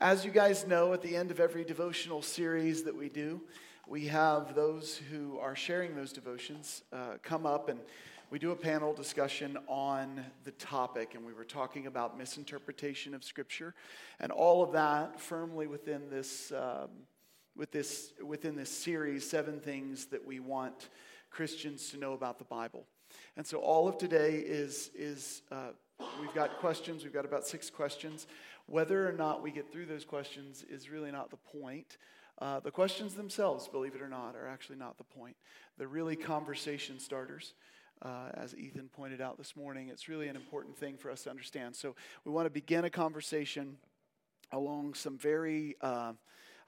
As you guys know, at the end of every devotional series that we do, we have those who are sharing those devotions uh, come up and we do a panel discussion on the topic. And we were talking about misinterpretation of Scripture and all of that firmly within this, um, with this, within this series, Seven Things That We Want Christians to Know About the Bible. And so all of today is, is uh, we've got questions, we've got about six questions. Whether or not we get through those questions is really not the point. Uh, the questions themselves, believe it or not, are actually not the point. They're really conversation starters. Uh, as Ethan pointed out this morning, it's really an important thing for us to understand. So, we want to begin a conversation along some very, uh,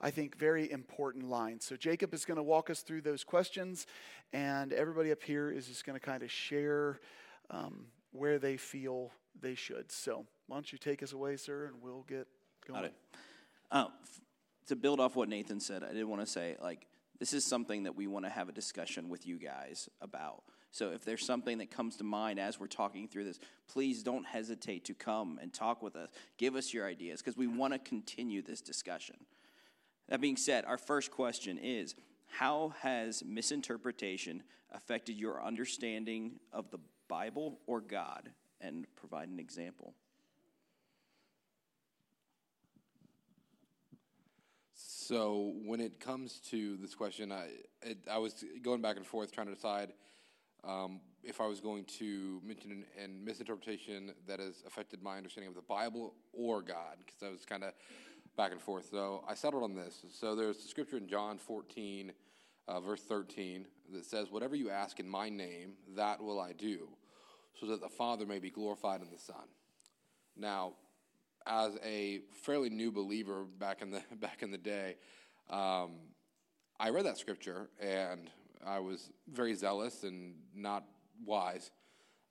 I think, very important lines. So, Jacob is going to walk us through those questions, and everybody up here is just going to kind of share um, where they feel they should. So, why don't you take us away, sir, and we'll get going. Got. Uh, f- to build off what Nathan said, I did want to say, like, this is something that we want to have a discussion with you guys about. So if there's something that comes to mind as we're talking through this, please don't hesitate to come and talk with us. Give us your ideas because we want to continue this discussion. That being said, our first question is How has misinterpretation affected your understanding of the Bible or God? And provide an example. So when it comes to this question, I it, I was going back and forth trying to decide um, if I was going to mention an, an, misinterpretation that has affected my understanding of the Bible or God, because I was kind of back and forth. So I settled on this. So there's the scripture in John 14, uh, verse 13, that says, "Whatever you ask in my name, that will I do, so that the Father may be glorified in the Son." Now, as a fairly new believer back in the back in the day, um, I read that scripture and I was very zealous and not wise,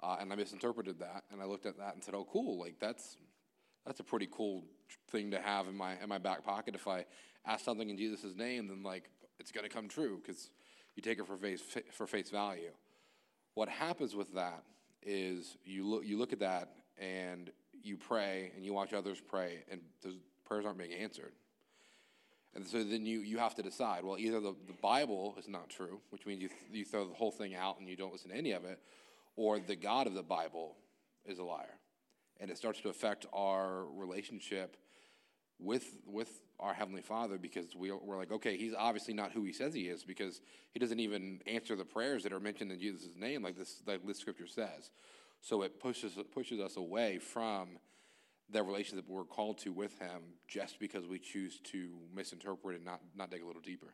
uh, and I misinterpreted that. And I looked at that and said, "Oh, cool! Like that's that's a pretty cool thing to have in my in my back pocket. If I ask something in Jesus' name, then like it's going to come true because you take it for face for face value. What happens with that is you look you look at that and you pray and you watch others pray, and those prayers aren't being answered. And so then you, you have to decide well, either the, the Bible is not true, which means you, you throw the whole thing out and you don't listen to any of it, or the God of the Bible is a liar. And it starts to affect our relationship with, with our Heavenly Father because we, we're like, okay, he's obviously not who he says he is because he doesn't even answer the prayers that are mentioned in Jesus' name, like this, like this scripture says. So it pushes, pushes us away from the relationship we're called to with Him just because we choose to misinterpret and not, not dig a little deeper.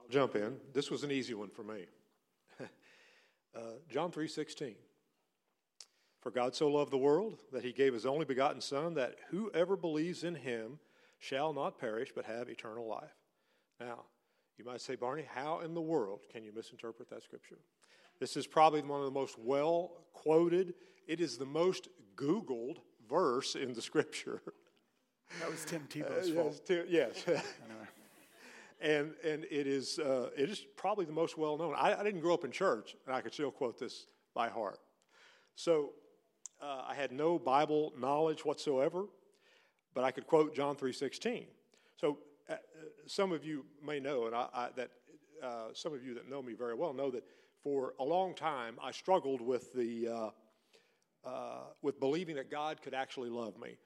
I'll jump in. This was an easy one for me. uh, John 3.16. For God so loved the world that he gave his only begotten Son, that whoever believes in him shall not perish but have eternal life. Now, you might say, Barney, how in the world can you misinterpret that scripture? This is probably one of the most well quoted, it is the most Googled verse in the scripture. That was Tim Tebow's uh, fault. Yes. yes. and and it is uh, it is probably the most well known. I, I, didn't grow up in church, and I could still quote this by heart. So uh, I had no Bible knowledge whatsoever, but I could quote John three sixteen. So uh, uh, some of you may know, and I, I, that uh, some of you that know me very well know that for a long time, I struggled with the uh, uh, with believing that God could actually love me,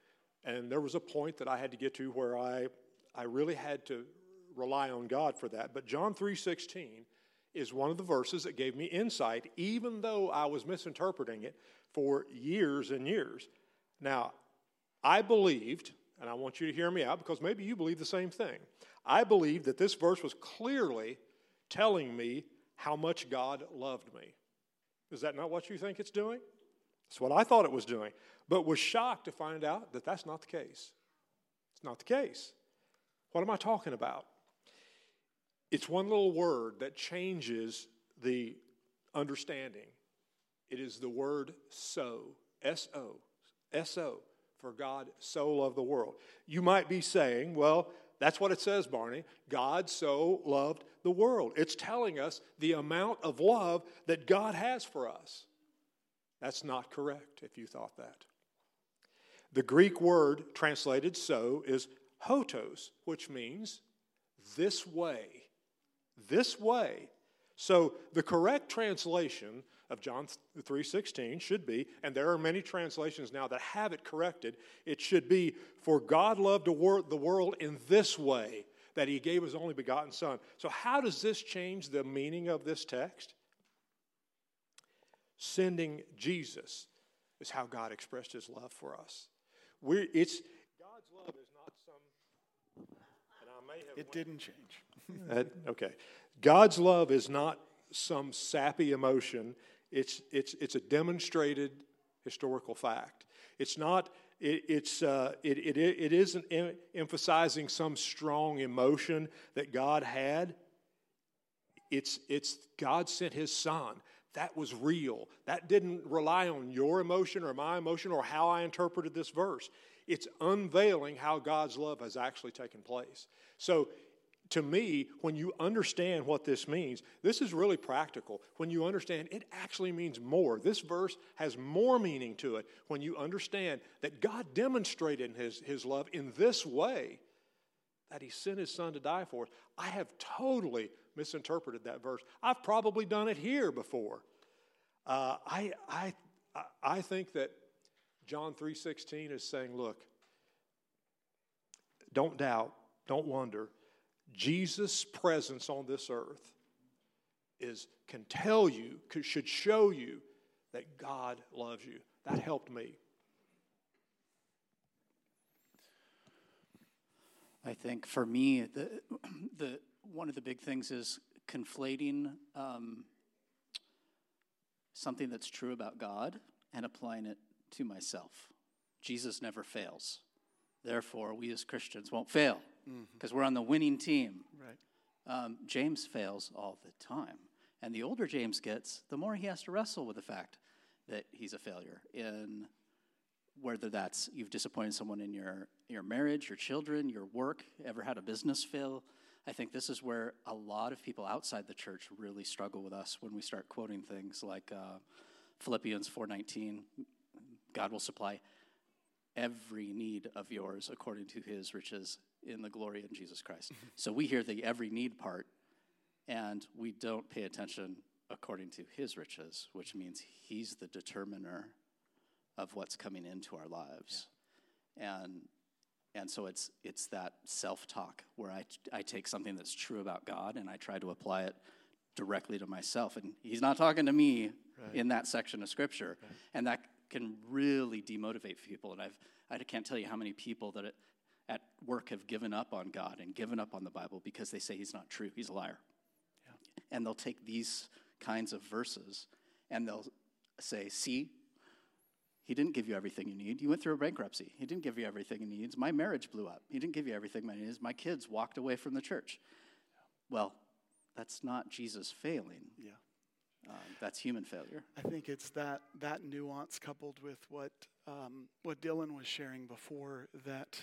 and there was a point that I had to get to where I I really had to rely on God for that. But John three sixteen is one of the verses that gave me insight, even though I was misinterpreting it for years and years. Now, I believed, and I want you to hear me out because maybe you believe the same thing. I believed that this verse was clearly telling me how much God loved me. Is that not what you think it's doing? That's what I thought it was doing, but was shocked to find out that that's not the case. It's not the case. What am I talking about? It's one little word that changes the understanding. It is the word so, S O, S O, for God so loved the world. You might be saying, well, that's what it says, Barney. God so loved the world. It's telling us the amount of love that God has for us. That's not correct if you thought that. The Greek word translated so is houtos, which means this way. This way. So the correct translation of John 3:16 should be, and there are many translations now that have it corrected, it should be for God loved the world in this way that he gave his only begotten son. So how does this change the meaning of this text? Sending Jesus is how God expressed his love for us. We're, it's God's love is not some and I may have It didn't change. that, okay. God's love is not some sappy emotion it's, it's, it's a demonstrated historical fact. It's not, it, it's, uh, it, it, it isn't em- emphasizing some strong emotion that God had. It's, it's God sent his son. That was real. That didn't rely on your emotion or my emotion or how I interpreted this verse. It's unveiling how God's love has actually taken place. So to me, when you understand what this means, this is really practical. When you understand, it actually means more. This verse has more meaning to it when you understand that God demonstrated his, his love in this way that he sent his son to die for us. I have totally misinterpreted that verse. I've probably done it here before. Uh, I, I, I think that John 3.16 is saying, look, don't doubt, don't wonder Jesus' presence on this earth is can tell you, should show you that God loves you. That helped me. I think for me, the, the one of the big things is conflating um, something that's true about God and applying it to myself. Jesus never fails. Therefore, we as Christians won't fail because mm-hmm. we're on the winning team. Right. Um, James fails all the time. And the older James gets, the more he has to wrestle with the fact that he's a failure in whether that's you've disappointed someone in your, your marriage, your children, your work, ever had a business fail. I think this is where a lot of people outside the church really struggle with us when we start quoting things like uh, Philippians 4:19, God will supply every need of yours according to his riches in the glory in Jesus Christ. So we hear the every need part and we don't pay attention according to his riches, which means he's the determiner of what's coming into our lives. Yeah. And and so it's it's that self-talk where I I take something that's true about God and I try to apply it directly to myself and he's not talking to me right. in that section of scripture. Right. And that can really demotivate people. And I've, I can't tell you how many people that at work have given up on God and given up on the Bible because they say he's not true, he's a liar. Yeah. And they'll take these kinds of verses and they'll say, See, he didn't give you everything you need. You went through a bankruptcy. He didn't give you everything you need. My marriage blew up. He didn't give you everything I needed. My kids walked away from the church. Well, that's not Jesus failing. Yeah. Um, that's human failure. I think it's that that nuance coupled with what um, what Dylan was sharing before that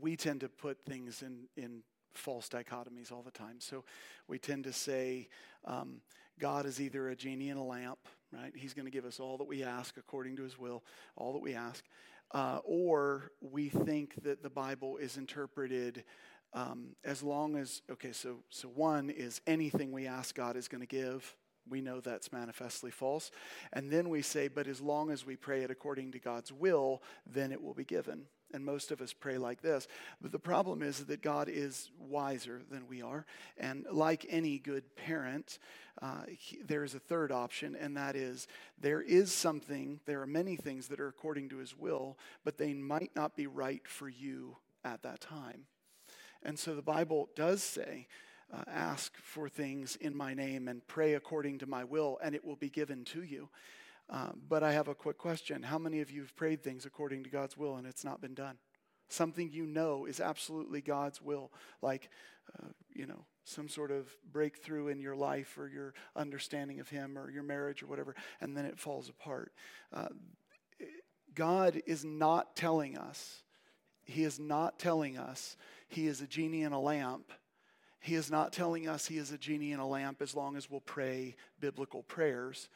we tend to put things in in false dichotomies all the time. So we tend to say um, God is either a genie in a lamp, right? He's going to give us all that we ask according to His will, all that we ask, uh, or we think that the Bible is interpreted um, as long as, okay, so, so one is anything we ask God is going to give. We know that's manifestly false. And then we say, but as long as we pray it according to God's will, then it will be given. And most of us pray like this. But the problem is that God is wiser than we are. And like any good parent, uh, he, there is a third option, and that is there is something, there are many things that are according to his will, but they might not be right for you at that time. And so the Bible does say, uh, ask for things in my name and pray according to my will, and it will be given to you. Uh, but I have a quick question. How many of you have prayed things according to God's will and it's not been done? Something you know is absolutely God's will, like, uh, you know, some sort of breakthrough in your life or your understanding of Him or your marriage or whatever, and then it falls apart. Uh, God is not telling us, He is not telling us he is a genie in a lamp. He is not telling us he is a genie in a lamp as long as we'll pray biblical prayers.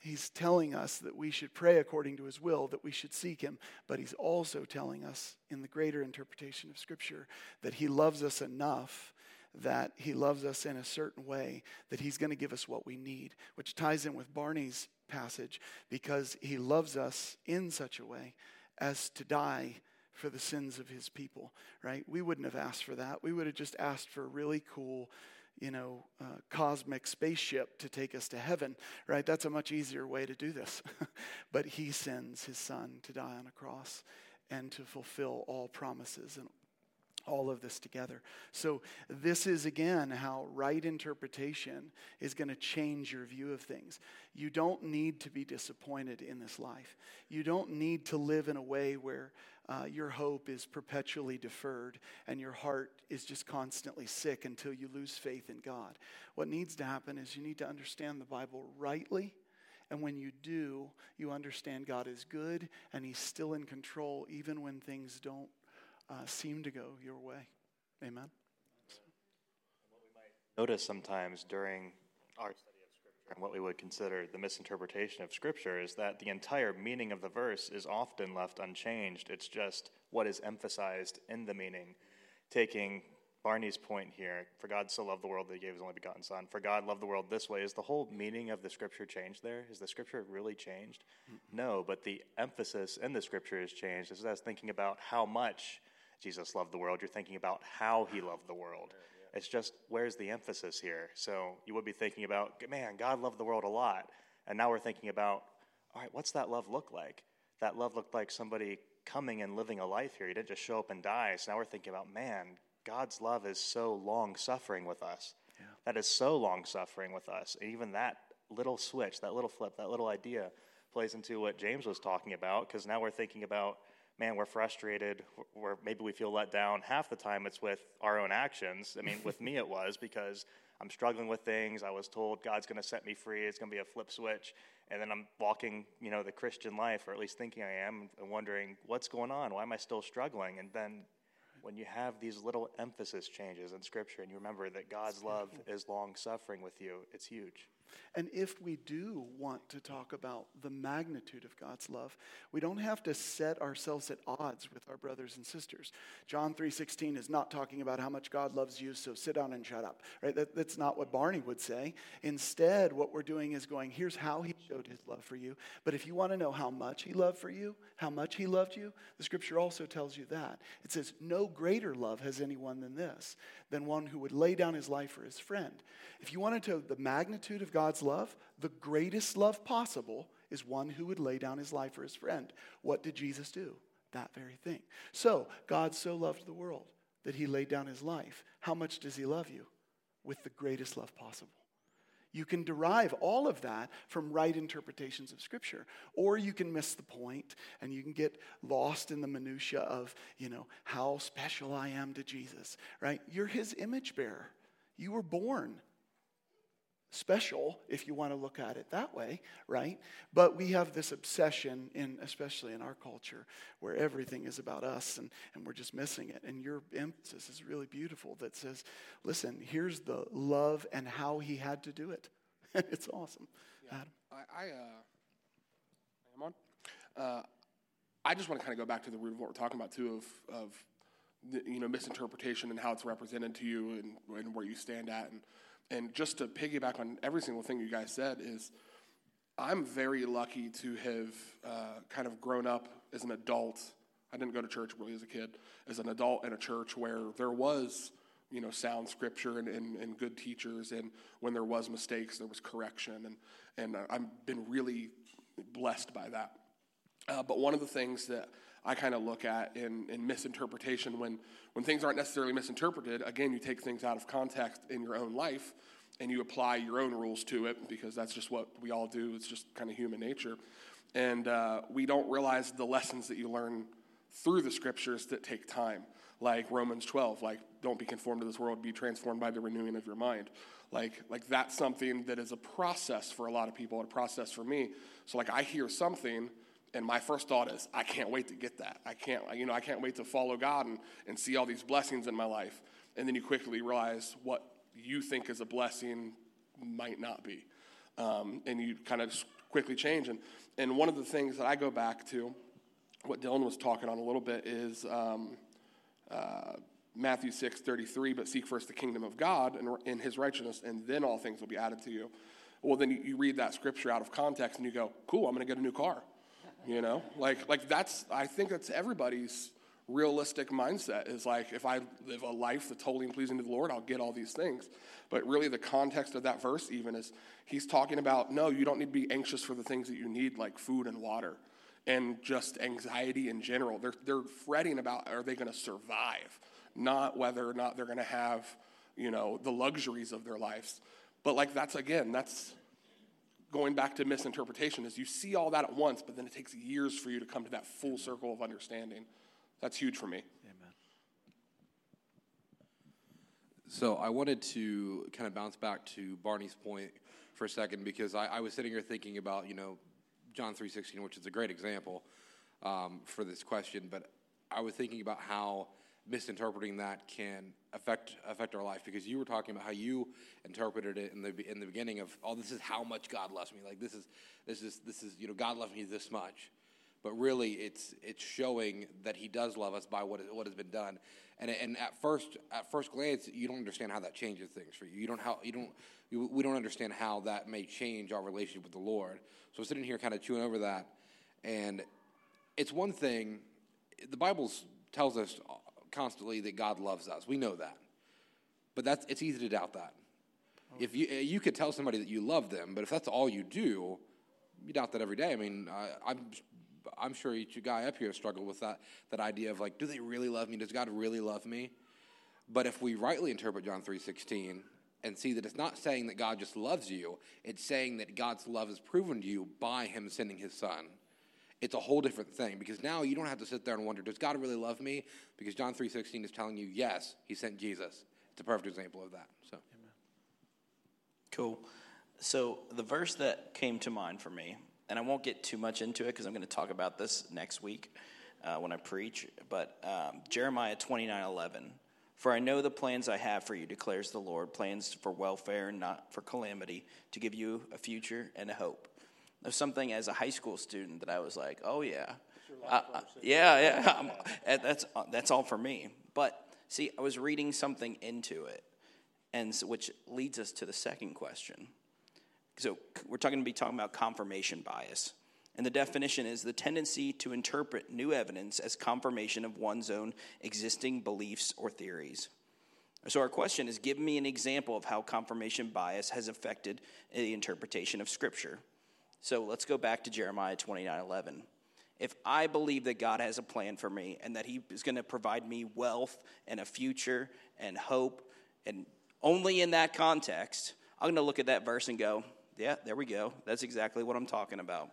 He's telling us that we should pray according to his will, that we should seek him, but he's also telling us in the greater interpretation of Scripture that he loves us enough that he loves us in a certain way that he's going to give us what we need, which ties in with Barney's passage because he loves us in such a way as to die for the sins of his people, right? We wouldn't have asked for that. We would have just asked for a really cool, you know, uh, cosmic spaceship to take us to heaven, right? That's a much easier way to do this. but he sends his son to die on a cross and to fulfill all promises and all of this together. So, this is again how right interpretation is going to change your view of things. You don't need to be disappointed in this life. You don't need to live in a way where uh, your hope is perpetually deferred and your heart is just constantly sick until you lose faith in God. What needs to happen is you need to understand the Bible rightly. And when you do, you understand God is good and He's still in control, even when things don't uh, seem to go your way. Amen. Notice sometimes during our and what we would consider the misinterpretation of Scripture is that the entire meaning of the verse is often left unchanged. It's just what is emphasized in the meaning. Taking Barney's point here, for God so loved the world that he gave his only begotten Son. For God loved the world this way. Is the whole meaning of the scripture changed there? Is the scripture really changed? Mm-hmm. No, but the emphasis in the scripture is changed. As I was thinking about how much Jesus loved the world. You're thinking about how he loved the world. It's just where's the emphasis here? So you would be thinking about, man, God loved the world a lot. And now we're thinking about, all right, what's that love look like? That love looked like somebody coming and living a life here. He didn't just show up and die. So now we're thinking about, man, God's love is so long suffering with us. Yeah. That is so long suffering with us. And even that little switch, that little flip, that little idea plays into what James was talking about because now we're thinking about man, we're frustrated, or maybe we feel let down. Half the time it's with our own actions. I mean, with me it was because I'm struggling with things. I was told God's going to set me free. It's going to be a flip switch. And then I'm walking, you know, the Christian life, or at least thinking I am, and wondering, what's going on? Why am I still struggling? And then when you have these little emphasis changes in Scripture and you remember that God's love is long suffering with you, it's huge. And if we do want to talk about the magnitude of God's love, we don't have to set ourselves at odds with our brothers and sisters. John 3:16 is not talking about how much God loves you, so sit down and shut up. Right? That, that's not what Barney would say. Instead, what we're doing is going, here's how he showed his love for you. But if you want to know how much he loved for you, how much he loved you, the scripture also tells you that. It says, No greater love has anyone than this, than one who would lay down his life for his friend. If you want to know the magnitude of God's love, the greatest love possible is one who would lay down his life for his friend. What did Jesus do? That very thing. So, God so loved the world that he laid down his life. How much does he love you? With the greatest love possible. You can derive all of that from right interpretations of Scripture. Or you can miss the point and you can get lost in the minutia of, you know, how special I am to Jesus, right? You're his image bearer. You were born special if you want to look at it that way right? But we have this obsession in especially in our culture where everything is about us and, and we're just missing it. And your emphasis is really beautiful that says listen here's the love and how he had to do it. It's awesome. Yeah. Adam. i, I uh, am on. Uh, i just want to kind of go back to the root of what we're talking about too of, of the, you know misinterpretation and how it's represented to you and, and where you stand at and and just to piggyback on every single thing you guys said is i'm very lucky to have uh, kind of grown up as an adult. I didn't go to church really as a kid as an adult in a church where there was you know sound scripture and, and, and good teachers and when there was mistakes there was correction and, and i've been really blessed by that. Uh, but one of the things that I kind of look at in, in misinterpretation when, when things aren't necessarily misinterpreted. Again, you take things out of context in your own life and you apply your own rules to it because that's just what we all do. It's just kind of human nature. And uh, we don't realize the lessons that you learn through the scriptures that take time, like Romans 12, like don't be conformed to this world, be transformed by the renewing of your mind. Like, like that's something that is a process for a lot of people, a process for me. So like I hear something and my first thought is, I can't wait to get that. I can't, you know, I can't wait to follow God and, and see all these blessings in my life. And then you quickly realize what you think is a blessing might not be. Um, and you kind of quickly change. And, and one of the things that I go back to, what Dylan was talking on a little bit, is um, uh, Matthew 6 33, but seek first the kingdom of God and, and his righteousness, and then all things will be added to you. Well, then you, you read that scripture out of context and you go, cool, I'm going to get a new car. You know, like, like that's, I think that's everybody's realistic mindset is like, if I live a life that's holy and pleasing to the Lord, I'll get all these things. But really, the context of that verse, even, is he's talking about no, you don't need to be anxious for the things that you need, like food and water and just anxiety in general. They're, they're fretting about are they going to survive, not whether or not they're going to have, you know, the luxuries of their lives. But like that's again, that's going back to misinterpretation is you see all that at once, but then it takes years for you to come to that full circle of understanding. That's huge for me. Amen. So I wanted to kind of bounce back to Barney's point for a second because I, I was sitting here thinking about you know John three sixteen, which is a great example um, for this question, but I was thinking about how misinterpreting that can affect affect our life because you were talking about how you interpreted it in the in the beginning of oh this is how much God loves me. Like this is this is this is you know God loves me this much. But really it's it's showing that he does love us by what what has been done. And and at first at first glance you don't understand how that changes things for you. You don't how you don't you, we don't understand how that may change our relationship with the Lord. So sitting here kind of chewing over that. And it's one thing the Bible tells us constantly that God loves us. We know that. But that's, it's easy to doubt that. Oh. If you, eh, you could tell somebody that you love them, but if that's all you do, you doubt that every day. I mean, I, I'm, I'm sure each guy up here struggled with that, that idea of like, do they really love me? Does God really love me? But if we rightly interpret John 3.16 and see that it's not saying that God just loves you, it's saying that God's love is proven to you by him sending his son it's a whole different thing because now you don't have to sit there and wonder, does God really love me? Because John 3.16 is telling you, yes, he sent Jesus. It's a perfect example of that. So, Amen. Cool. So the verse that came to mind for me, and I won't get too much into it because I'm going to talk about this next week uh, when I preach, but um, Jeremiah 29.11, For I know the plans I have for you, declares the Lord, plans for welfare and not for calamity, to give you a future and a hope. There's something as a high school student that I was like, oh yeah, uh, uh, yeah, yeah. that's uh, that's all for me. But see, I was reading something into it, and so, which leads us to the second question. So we're talking to be talking about confirmation bias. And the definition is the tendency to interpret new evidence as confirmation of one's own existing beliefs or theories. So, our question is give me an example of how confirmation bias has affected the interpretation of Scripture. So let's go back to Jeremiah 29 11. If I believe that God has a plan for me and that He is going to provide me wealth and a future and hope, and only in that context, I'm going to look at that verse and go, yeah, there we go. That's exactly what I'm talking about.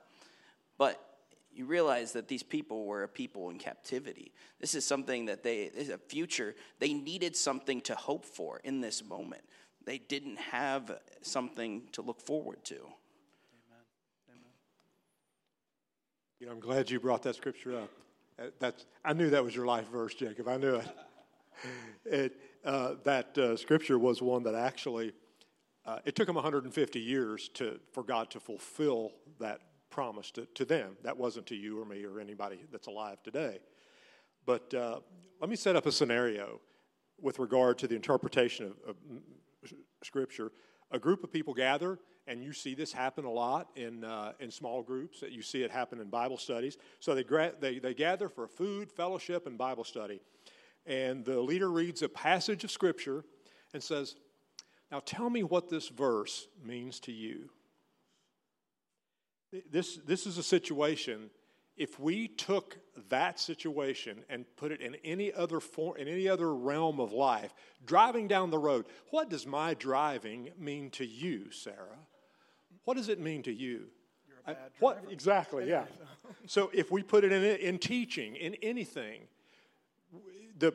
But you realize that these people were a people in captivity. This is something that they, is a future. They needed something to hope for in this moment. They didn't have something to look forward to. You know, I'm glad you brought that scripture up. Uh, that's, I knew that was your life verse, Jacob. I knew it. it uh, that uh, scripture was one that actually, uh, it took them 150 years to, for God to fulfill that promise to, to them. That wasn't to you or me or anybody that's alive today. But uh, let me set up a scenario with regard to the interpretation of, of scripture. A group of people gather and you see this happen a lot in, uh, in small groups. That you see it happen in Bible studies. So they, gra- they, they gather for food, fellowship, and Bible study. And the leader reads a passage of Scripture and says, Now tell me what this verse means to you. This, this is a situation. If we took that situation and put it in any other form, in any other realm of life, driving down the road, what does my driving mean to you, Sarah? What does it mean to you? I, what exactly? Yeah. so if we put it in in teaching, in anything, the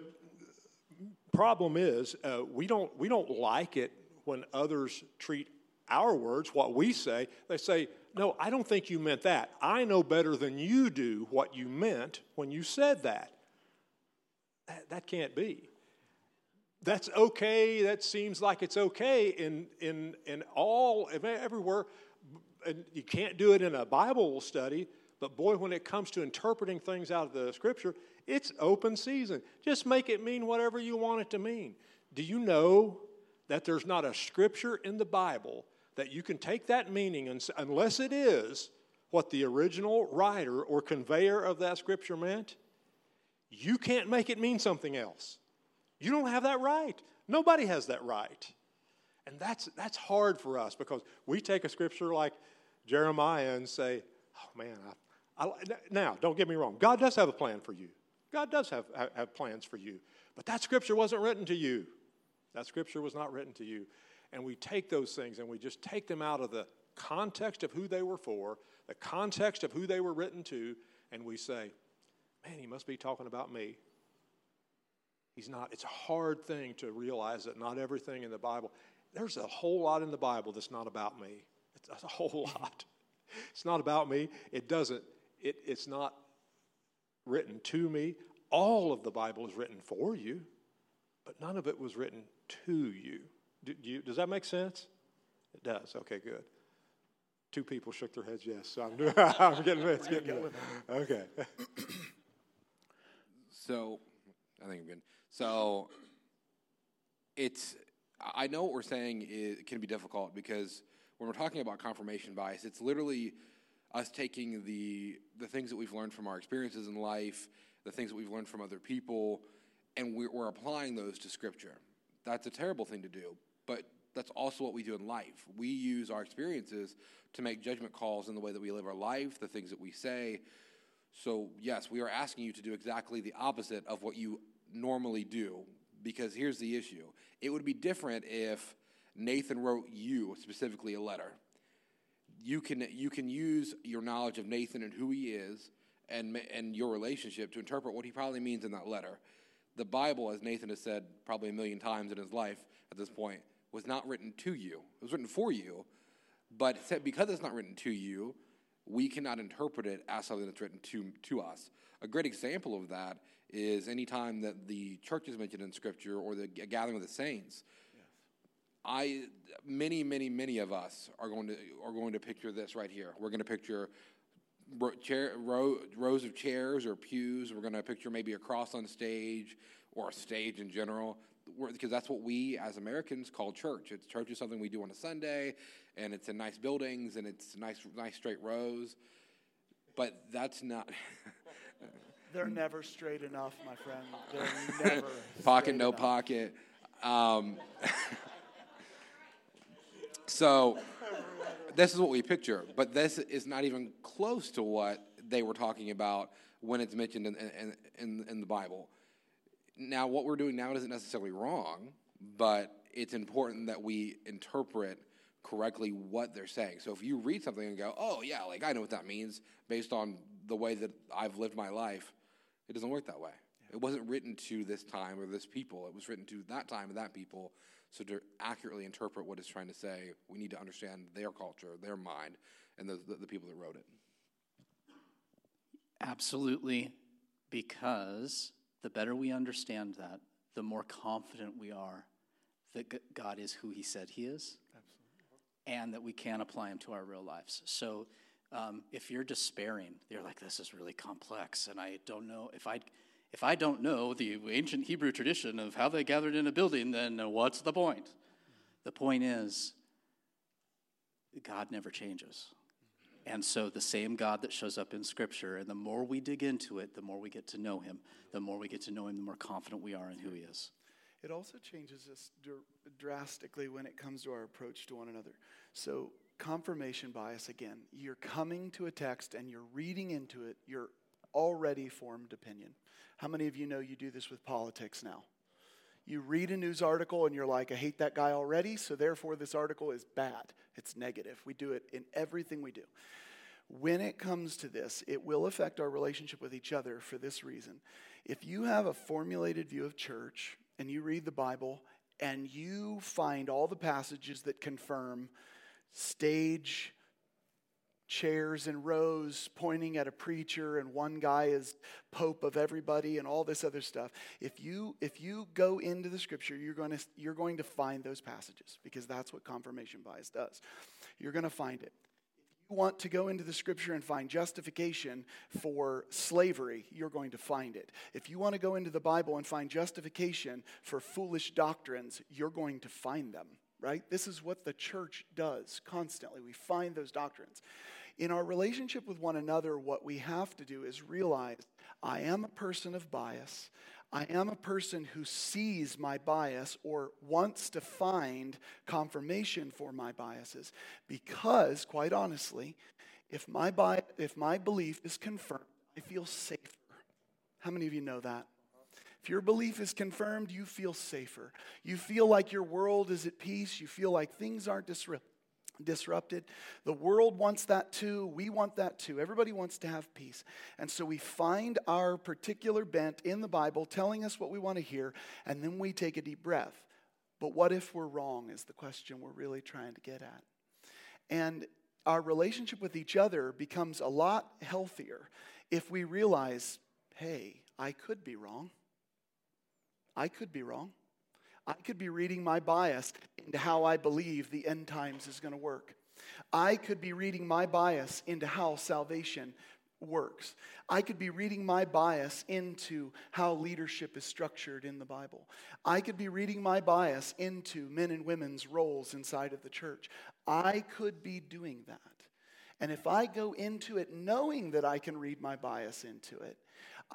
problem is uh, we don't we don't like it when others treat our words, what we say. They say, "No, I don't think you meant that. I know better than you do what you meant when you said that." That, that can't be that's okay. That seems like it's okay in, in, in all, everywhere. and you can't do it in a Bible study, but boy, when it comes to interpreting things out of the scripture, it's open season. Just make it mean whatever you want it to mean. Do you know that there's not a scripture in the Bible that you can take that meaning, and, unless it is what the original writer or conveyor of that scripture meant, you can't make it mean something else. You don't have that right. Nobody has that right. And that's, that's hard for us because we take a scripture like Jeremiah and say, oh man, I, I, now don't get me wrong. God does have a plan for you. God does have, have, have plans for you. But that scripture wasn't written to you. That scripture was not written to you. And we take those things and we just take them out of the context of who they were for, the context of who they were written to, and we say, man, he must be talking about me. He's not. It's a hard thing to realize that not everything in the Bible, there's a whole lot in the Bible that's not about me. It's a whole lot. It's not about me. It doesn't, it, it's not written to me. All of the Bible is written for you, but none of it was written to you. Do you does that make sense? It does. Okay, good. Two people shook their heads yes. So I'm, doing, I'm getting, it's getting Okay. so, I think I'm good. So, it's I know what we're saying is, can be difficult because when we're talking about confirmation bias, it's literally us taking the the things that we've learned from our experiences in life, the things that we've learned from other people, and we're, we're applying those to Scripture. That's a terrible thing to do, but that's also what we do in life. We use our experiences to make judgment calls in the way that we live our life, the things that we say. So, yes, we are asking you to do exactly the opposite of what you normally do because here's the issue it would be different if Nathan wrote you specifically a letter. You can, you can use your knowledge of Nathan and who he is and, and your relationship to interpret what he probably means in that letter. The Bible, as Nathan has said probably a million times in his life at this point, was not written to you. It was written for you. But because it's not written to you, we cannot interpret it as something that's written to, to us. A great example of that is anytime that the church is mentioned in Scripture or the gathering of the saints. Yes. I many many many of us are going to are going to picture this right here. We're going to picture chair, row, rows of chairs or pews. We're going to picture maybe a cross on stage or a stage in general, because that's what we as Americans call church. It's church is something we do on a Sunday, and it's in nice buildings and it's nice nice straight rows. But that's not. They're never straight enough, my friend. They're never pocket, no enough. pocket. Um, so this is what we picture, but this is not even close to what they were talking about when it's mentioned in, in, in, in the Bible. Now, what we're doing now isn't necessarily wrong, but it's important that we interpret correctly what they're saying. So if you read something and go, oh, yeah, like I know what that means based on the way that I've lived my life, it doesn't work that way. Yeah. It wasn't written to this time or this people. It was written to that time and that people. So to accurately interpret what it's trying to say, we need to understand their culture, their mind, and the, the, the people that wrote it. Absolutely, because the better we understand that, the more confident we are that God is who He said He is, Absolutely. and that we can apply Him to our real lives. So um, if you're despairing, you're like, this is really complex, and I don't know if I. If I don't know the ancient Hebrew tradition of how they gathered in a building, then what's the point? The point is, God never changes. And so, the same God that shows up in Scripture, and the more we dig into it, the more we get to know Him. The more we get to know Him, the more confident we are in who He is. It also changes us dr- drastically when it comes to our approach to one another. So, confirmation bias again. You're coming to a text and you're reading into it your already formed opinion. How many of you know you do this with politics now? You read a news article and you're like, I hate that guy already, so therefore this article is bad. It's negative. We do it in everything we do. When it comes to this, it will affect our relationship with each other for this reason. If you have a formulated view of church and you read the Bible and you find all the passages that confirm stage chairs and rows pointing at a preacher and one guy is pope of everybody and all this other stuff. If you if you go into the scripture you're going to you're going to find those passages because that's what confirmation bias does. You're going to find it. If you want to go into the scripture and find justification for slavery, you're going to find it. If you want to go into the Bible and find justification for foolish doctrines, you're going to find them, right? This is what the church does constantly. We find those doctrines. In our relationship with one another, what we have to do is realize I am a person of bias. I am a person who sees my bias or wants to find confirmation for my biases because, quite honestly, if my, bi- if my belief is confirmed, I feel safer. How many of you know that? If your belief is confirmed, you feel safer. You feel like your world is at peace. You feel like things aren't disrupted disrupted. The world wants that too. We want that too. Everybody wants to have peace. And so we find our particular bent in the Bible telling us what we want to hear, and then we take a deep breath. But what if we're wrong, is the question we're really trying to get at. And our relationship with each other becomes a lot healthier if we realize hey, I could be wrong. I could be wrong. I could be reading my bias into how I believe the end times is going to work. I could be reading my bias into how salvation works. I could be reading my bias into how leadership is structured in the Bible. I could be reading my bias into men and women's roles inside of the church. I could be doing that. And if I go into it knowing that I can read my bias into it,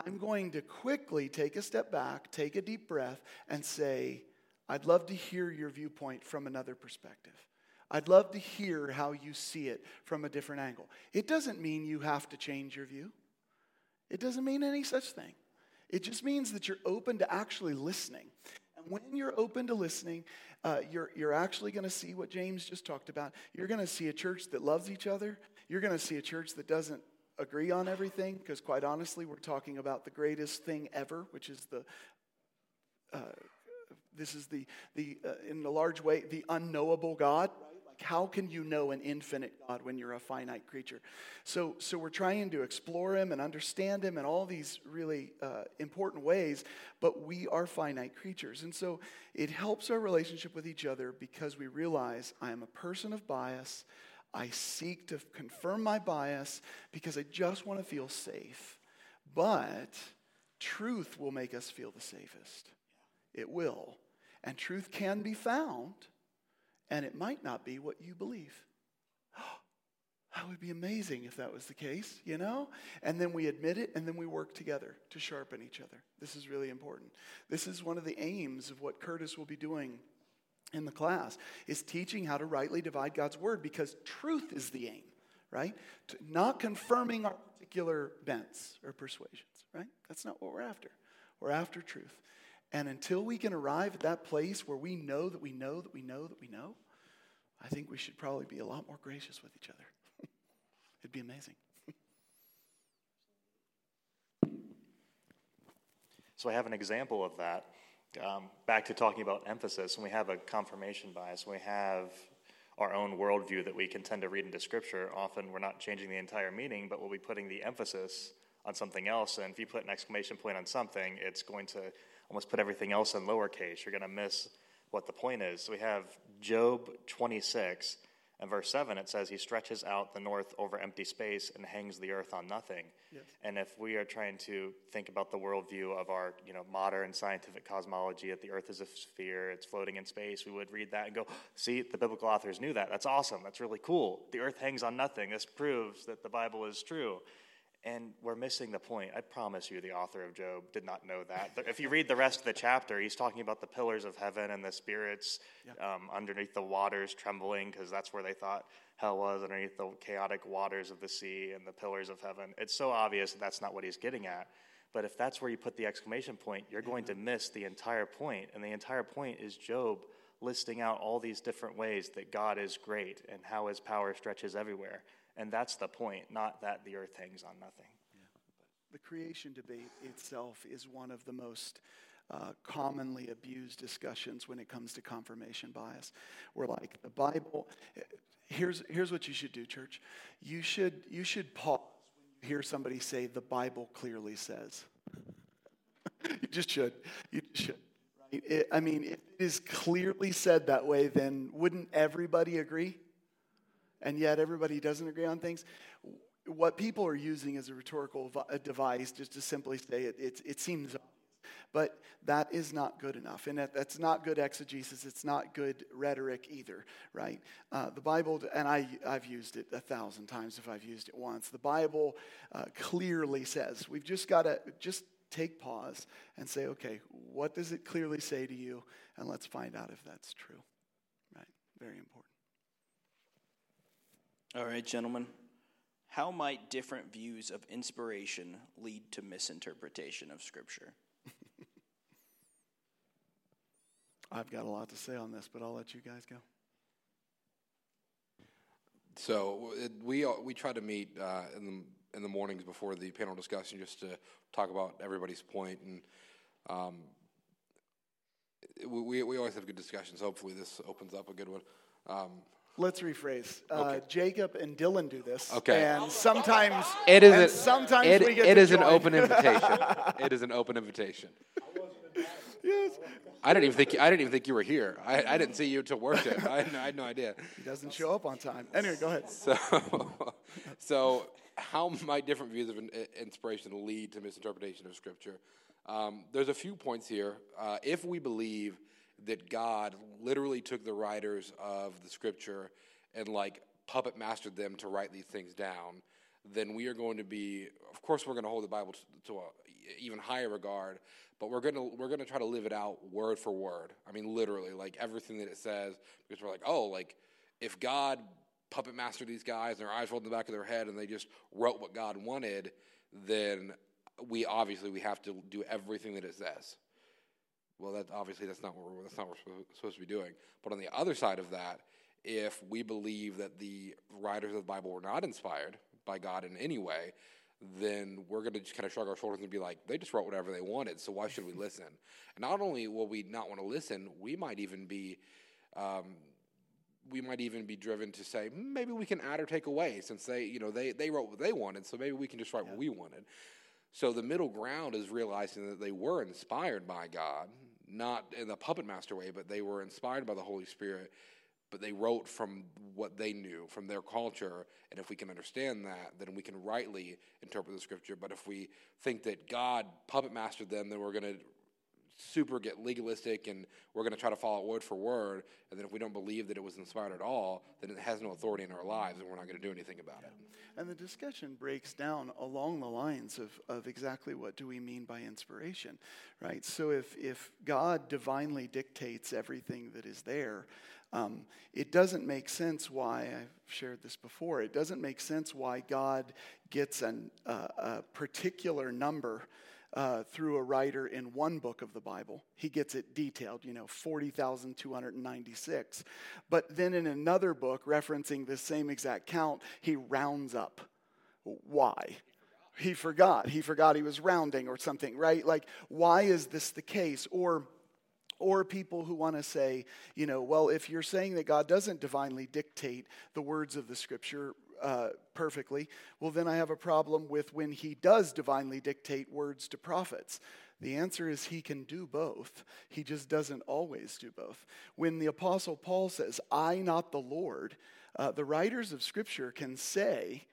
I'm going to quickly take a step back, take a deep breath, and say, I'd love to hear your viewpoint from another perspective. I'd love to hear how you see it from a different angle. It doesn't mean you have to change your view, it doesn't mean any such thing. It just means that you're open to actually listening. And when you're open to listening, uh, you're, you're actually going to see what James just talked about. You're going to see a church that loves each other. You're going to see a church that doesn't agree on everything, because quite honestly, we're talking about the greatest thing ever, which is the uh, this is the, the uh, in a large way, the unknowable God. Like, how can you know an infinite God when you're a finite creature? So, so we're trying to explore Him and understand Him in all these really uh, important ways, but we are finite creatures. And so it helps our relationship with each other because we realize I am a person of bias. I seek to confirm my bias because I just want to feel safe. But truth will make us feel the safest. It will. And truth can be found, and it might not be what you believe. That would be amazing if that was the case, you know? And then we admit it, and then we work together to sharpen each other. This is really important. This is one of the aims of what Curtis will be doing in the class is teaching how to rightly divide God's word because truth is the aim, right? Not confirming our particular bents or persuasions, right? That's not what we're after. We're after truth. And until we can arrive at that place where we know that we know that we know that we know, I think we should probably be a lot more gracious with each other. It'd be amazing. so I have an example of that. Um, back to talking about emphasis, when we have a confirmation bias, we have our own worldview that we can tend to read into Scripture, often we're not changing the entire meaning, but we'll be putting the emphasis on something else. And if you put an exclamation point on something, it's going to almost put everything else in lowercase. You're going to miss what the point is. So we have Job 26 and verse 7 it says he stretches out the north over empty space and hangs the earth on nothing. Yes. and if we are trying to think about the worldview of our you know modern scientific cosmology that the earth is a sphere it's floating in space we would read that and go see the biblical authors knew that. That's awesome. That's really cool. The earth hangs on nothing. This proves that the bible is true and we're missing the point. I promise you, the author of Job did not know that. if you read the rest of the chapter, he's talking about the pillars of heaven and the spirits yeah. um, underneath the waters trembling, because that's where they thought hell was, underneath the chaotic waters of the sea and the pillars of heaven. It's so obvious that that's not what he's getting at. But if that's where you put the exclamation point, you're going to miss the entire point. And the entire point is Job listing out all these different ways that God is great and how his power stretches everywhere. And that's the point, not that the earth hangs on nothing. The creation debate itself is one of the most uh, commonly abused discussions when it comes to confirmation bias. We're like, the Bible, here's, here's what you should do, church. You should, you should pause when you hear somebody say, the Bible clearly says. you just should. You just should. Right? It, I mean, if it is clearly said that way, then wouldn't everybody agree? And yet everybody doesn't agree on things. What people are using as a rhetorical device just to simply say it, it, it seems but that is not good enough. And that, that's not good exegesis. It's not good rhetoric either, right? Uh, the Bible, and I, I've used it a thousand times if I've used it once. The Bible uh, clearly says we've just got to just take pause and say, okay, what does it clearly say to you? And let's find out if that's true, right? Very important. All right, gentlemen. How might different views of inspiration lead to misinterpretation of Scripture? I've got a lot to say on this, but I'll let you guys go. So it, we we try to meet uh, in the in the mornings before the panel discussion just to talk about everybody's point, and um, we we always have good discussions. Hopefully, this opens up a good one. Um, Let's rephrase. Uh, okay. Jacob and Dylan do this. Okay. And sometimes it is. A, sometimes it, we get it is join. an open invitation. it is an open invitation. yes. I didn't even think I didn't even think you were here. I, I didn't see you until worship. I had, no, I had no idea. He doesn't show up on time. Anyway, go ahead. So, so how might different views of inspiration lead to misinterpretation of Scripture? Um, there's a few points here. Uh, if we believe that God literally took the writers of the Scripture and like puppet mastered them to write these things down, then we are going to be, of course, we're going to hold the Bible to, to a even higher regard, but we're gonna we're gonna try to live it out word for word. I mean, literally, like everything that it says, because we're like, oh, like if God puppet mastered these guys and their eyes rolled in the back of their head and they just wrote what God wanted, then we obviously we have to do everything that it says. Well, that obviously that's not what we're, that's not what we're supposed to be doing. But on the other side of that, if we believe that the writers of the Bible were not inspired by God in any way, then we're going to just kind of shrug our shoulders and be like, they just wrote whatever they wanted, so why should we listen? And not only will we not want to listen, we might even be, um, we might even be driven to say maybe we can add or take away since they, you know, they they wrote what they wanted, so maybe we can just write yeah. what we wanted. So the middle ground is realizing that they were inspired by God, not in the puppet master way, but they were inspired by the Holy Spirit but they wrote from what they knew, from their culture. And if we can understand that, then we can rightly interpret the scripture. But if we think that God puppet mastered them, then we're going to super get legalistic and we're going to try to follow it word for word. And then if we don't believe that it was inspired at all, then it has no authority in our lives and we're not going to do anything about yeah. it. And the discussion breaks down along the lines of, of exactly what do we mean by inspiration, right? So if, if God divinely dictates everything that is there, um, it doesn't make sense why, I've shared this before, it doesn't make sense why God gets an, uh, a particular number uh, through a writer in one book of the Bible. He gets it detailed, you know, 40,296. But then in another book, referencing the same exact count, he rounds up. Why? He forgot. He forgot he was rounding or something, right? Like, why is this the case? Or or people who want to say, you know, well, if you're saying that God doesn't divinely dictate the words of the scripture uh, perfectly, well, then I have a problem with when he does divinely dictate words to prophets. The answer is he can do both. He just doesn't always do both. When the Apostle Paul says, I, not the Lord, uh, the writers of Scripture can say,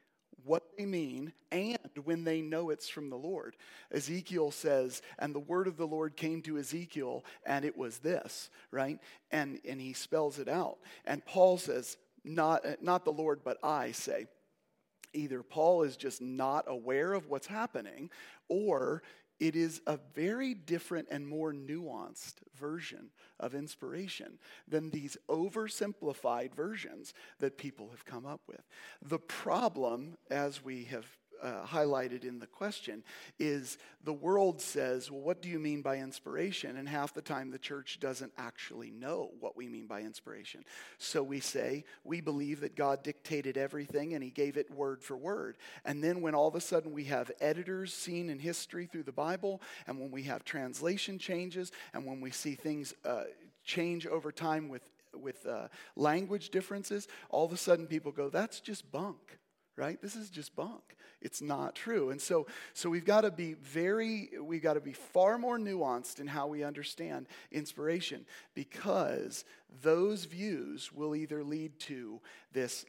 what they mean and when they know it's from the Lord. Ezekiel says, and the word of the Lord came to Ezekiel, and it was this, right? And, and he spells it out. And Paul says, not, not the Lord, but I say. Either Paul is just not aware of what's happening, or it is a very different and more nuanced version of inspiration than these oversimplified versions that people have come up with. The problem, as we have uh, highlighted in the question is the world says, well, what do you mean by inspiration? And half the time the church doesn't actually know what we mean by inspiration. So we say, we believe that God dictated everything and he gave it word for word. And then when all of a sudden we have editors seen in history through the Bible, and when we have translation changes, and when we see things uh, change over time with with uh, language differences, all of a sudden people go, that's just bunk right? This is just bunk. It's not true. And so, so we've got to be very, we've got to be far more nuanced in how we understand inspiration because those views will either lead to this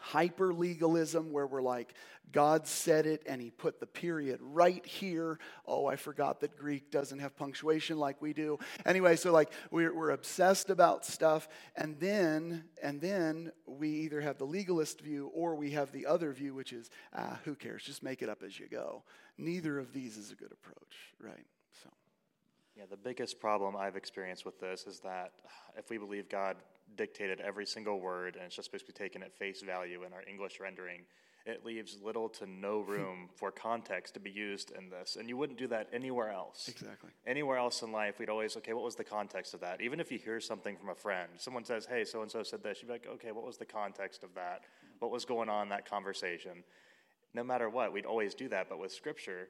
hyper legalism where we're like, God said it and he put the period right here. Oh, I forgot that Greek doesn't have punctuation like we do. Anyway, so like we're, we're obsessed about stuff and then and then we either have the legalist view or we have the other view, which is, ah, who cares? Just make it up as you go. Neither of these is a good approach, right? So Yeah, the biggest problem I've experienced with this is that if we believe God dictated every single word and it's just basically taken at face value in our English rendering, it leaves little to no room for context to be used in this. And you wouldn't do that anywhere else. Exactly. Anywhere else in life, we'd always, okay, what was the context of that? Even if you hear something from a friend, someone says, hey, so and so said this, you'd be like, okay, what was the context of that? What was going on in that conversation? No matter what, we'd always do that. But with Scripture,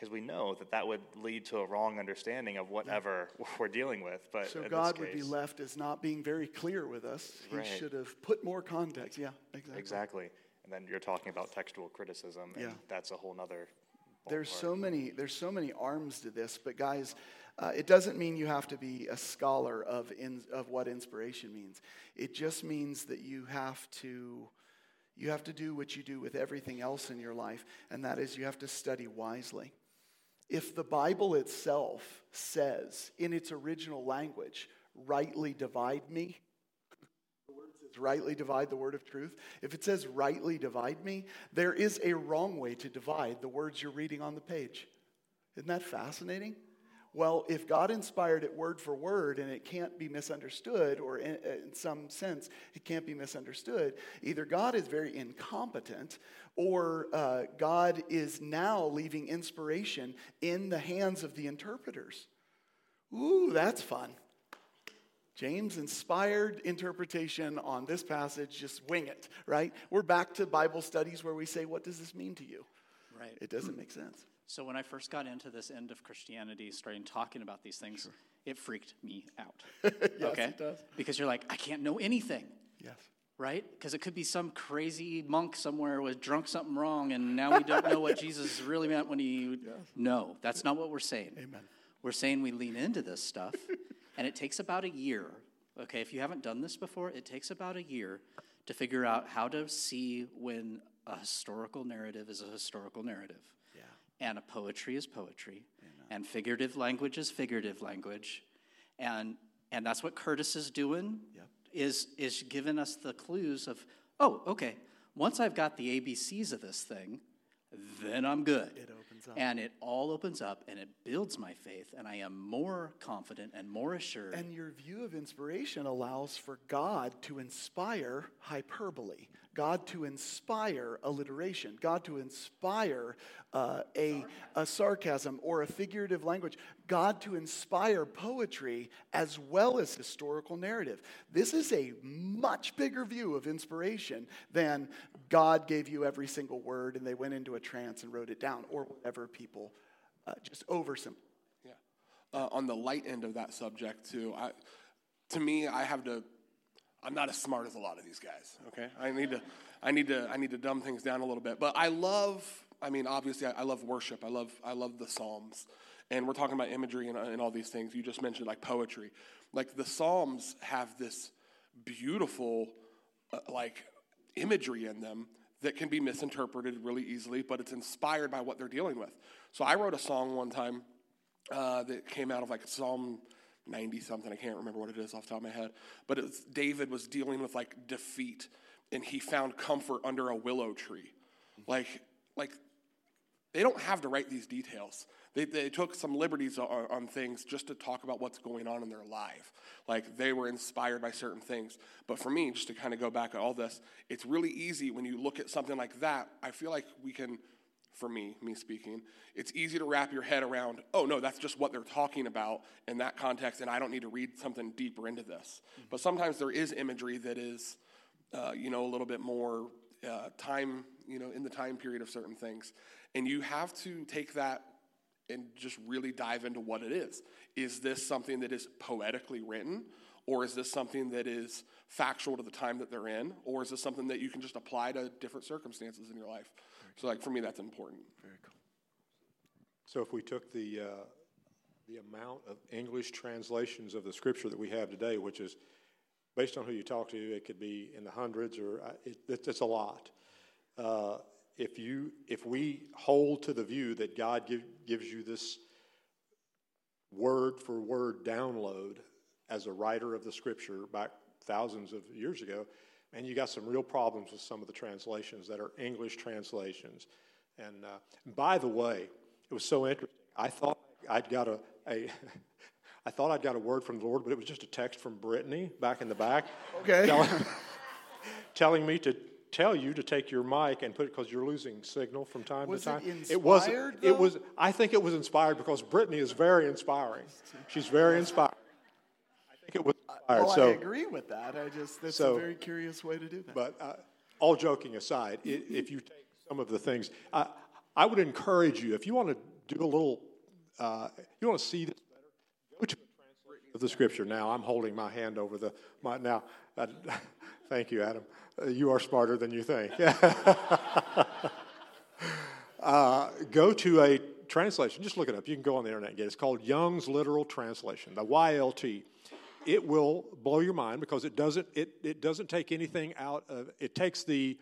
because we know that that would lead to a wrong understanding of whatever we're dealing with. But So God this would be left as not being very clear with us. He Right. should have put more context. Yeah, exactly. exactly. And then you're talking about textual criticism, and Yeah. that's a whole nother. There's ballpark. so many. There's so many arms to this, but guys, uh, it doesn't mean you have to be a scholar of in, of what inspiration means. It just means that you have to. You have to do what you do with everything else in your life, and that is you have to study wisely. If the Bible itself says in its original language, rightly divide me, the word says rightly divide the word of truth. If it says rightly divide me, there is a wrong way to divide the words you're reading on the page. Isn't that fascinating? Well, if God inspired it word for word and it can't be misunderstood, or in, in some sense it can't be misunderstood, either God is very incompetent or uh, God is now leaving inspiration in the hands of the interpreters. Ooh, that's fun. James inspired interpretation on this passage, just wing it, right? We're back to Bible studies where we say, What does this mean to you? Right. It doesn't make sense. So when I first got into this end of Christianity, starting talking about these things, it freaked me out. okay? it does. Because you're like, I can't know anything, Yes. right? Because it could be some crazy monk somewhere was drunk something wrong, and now we don't know what Jesus really meant when he. No, that's not what we're saying. Amen. We're saying we lean into this stuff, and it takes about a year. Okay, if you haven't done this before, it takes about a year to figure out how to see when a historical narrative is a historical narrative. And a poetry is poetry, and figurative language is figurative language, and and that's what Curtis is doing. Yep. Is is giving us the clues of oh okay once I've got the ABCs of this thing, then I'm good. It opens up. And it all opens up and it builds my faith, and I am more confident and more assured. And your view of inspiration allows for God to inspire hyperbole, God to inspire alliteration, God to inspire uh, a, a sarcasm or a figurative language, God to inspire poetry as well as historical narrative. This is a much bigger view of inspiration than God gave you every single word and they went into a trance and wrote it down, or whatever people uh, just oversimplify. Yeah. Uh, on the light end of that subject, too, I, to me, I have to. I'm not as smart as a lot of these guys. Okay, I need to, I need to, I need to dumb things down a little bit. But I love. I mean, obviously, I, I love worship. I love, I love the Psalms, and we're talking about imagery and, and all these things. You just mentioned like poetry. Like the Psalms have this beautiful, uh, like imagery in them that can be misinterpreted really easily, but it's inspired by what they're dealing with. So I wrote a song one time uh, that came out of like Psalm 90 something. I can't remember what it is off the top of my head. But was, David was dealing with like defeat and he found comfort under a willow tree. Like, like they don't have to write these details. They, they took some liberties on, on things just to talk about what's going on in their life. Like they were inspired by certain things. But for me, just to kind of go back at all this, it's really easy when you look at something like that. I feel like we can, for me, me speaking, it's easy to wrap your head around, oh no, that's just what they're talking about in that context, and I don't need to read something deeper into this. But sometimes there is imagery that is, uh, you know, a little bit more uh, time, you know, in the time period of certain things. And you have to take that and just really dive into what it is. Is this something that is poetically written? Or is this something that is factual to the time that they're in? Or is this something that you can just apply to different circumstances in your life? So, like, for me, that's important. Very cool. So if we took the, uh, the amount of English translations of the scripture that we have today, which is based on who you talk to, it could be in the hundreds or uh, it, it's, a lot. Uh, if you if we hold to the view that God give, gives you this word for word download as a writer of the scripture back thousands of years ago, and you got some real problems with some of the translations that are English translations. And uh, by the way, it was so interesting. I thought I'd got a, a I thought I'd got a word from the Lord, but it was just a text from Brittany back in the back. Okay. Telling, telling me to tell you to take your mic and put it because you're losing signal from time Was to it time. inspired, wasn't. though? It was. I think it was inspired because Brittany is very inspiring. She's very inspiring. I think it was inspired. Well, so, I agree with that. I just that's so- a very curious way to do that. but uh, all joking aside, i if you take some of the things, uh, I would encourage you if you want to do a little, uh, you want to see this better, go to a translation of the scripture. Now I'm holding my hand over the my now. Uh, thank you, Adam. Uh, you are smarter than you think. uh, go to a translation. Just look it up. You can go on the internet and get it. It's called Young's Literal Translation, the YLT. It will blow your mind because it doesn't it, it doesn't take anything out of it takes the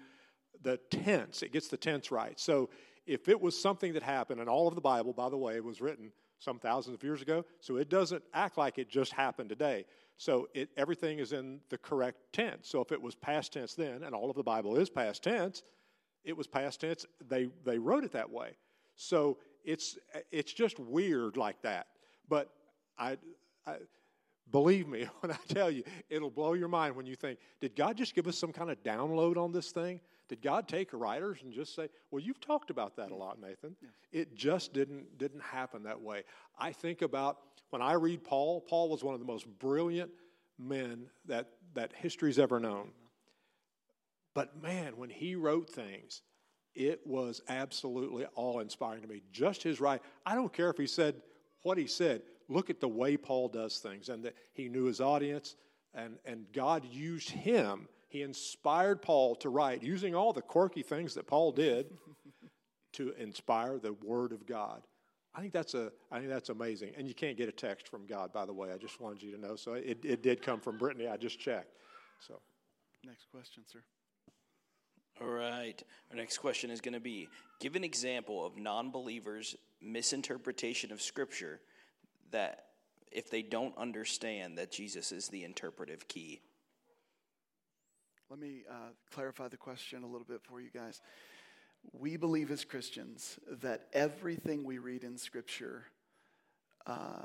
the tense. It gets the tense right. So if it was something that happened, and all of the Bible, by the way, was written some thousands of years ago, so it doesn't act like it just happened today. So it, everything is in the correct tense. So if it was past tense then, and all of the Bible is past tense, it was past tense. They they wrote it that way. So it's it's just weird like that. But I, I believe me when I tell you, it'll blow your mind when you think, did God just give us some kind of download on this thing? Did God take writers and just say, "Well, you've talked about that a lot, Nathan"? It just didn't didn't happen that way. I think about when I read Paul. Paul was one of the most brilliant men that that history's ever known. Mm-hmm. But man, when he wrote things, it was absolutely awe inspiring to me. Just his right. I don't care if he said what he said. Look at the way Paul does things, and that he knew his audience, and, and God used him. He inspired Paul to write, using all the quirky things that Paul did to inspire the Word of God. I think that's a I think that's amazing. And you can't get a text from God, by the way. I just wanted you to know. So it, it did come from Brittany. I just checked. So Next question, sir. All right. Our next question is going to be Give an example of non believers' misinterpretation of Scripture that if they don't understand that Jesus is the interpretive key. Let me uh, clarify the question a little bit for you guys. We believe as Christians that everything we read in Scripture uh,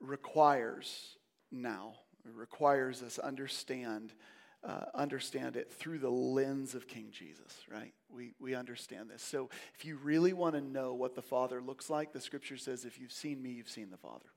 requires now, requires us understand. Uh, understand it through the lens of King Jesus, right? We, we understand this. So, if you really want to know what the Father looks like, the scripture says, if you've seen me, you've seen the Father.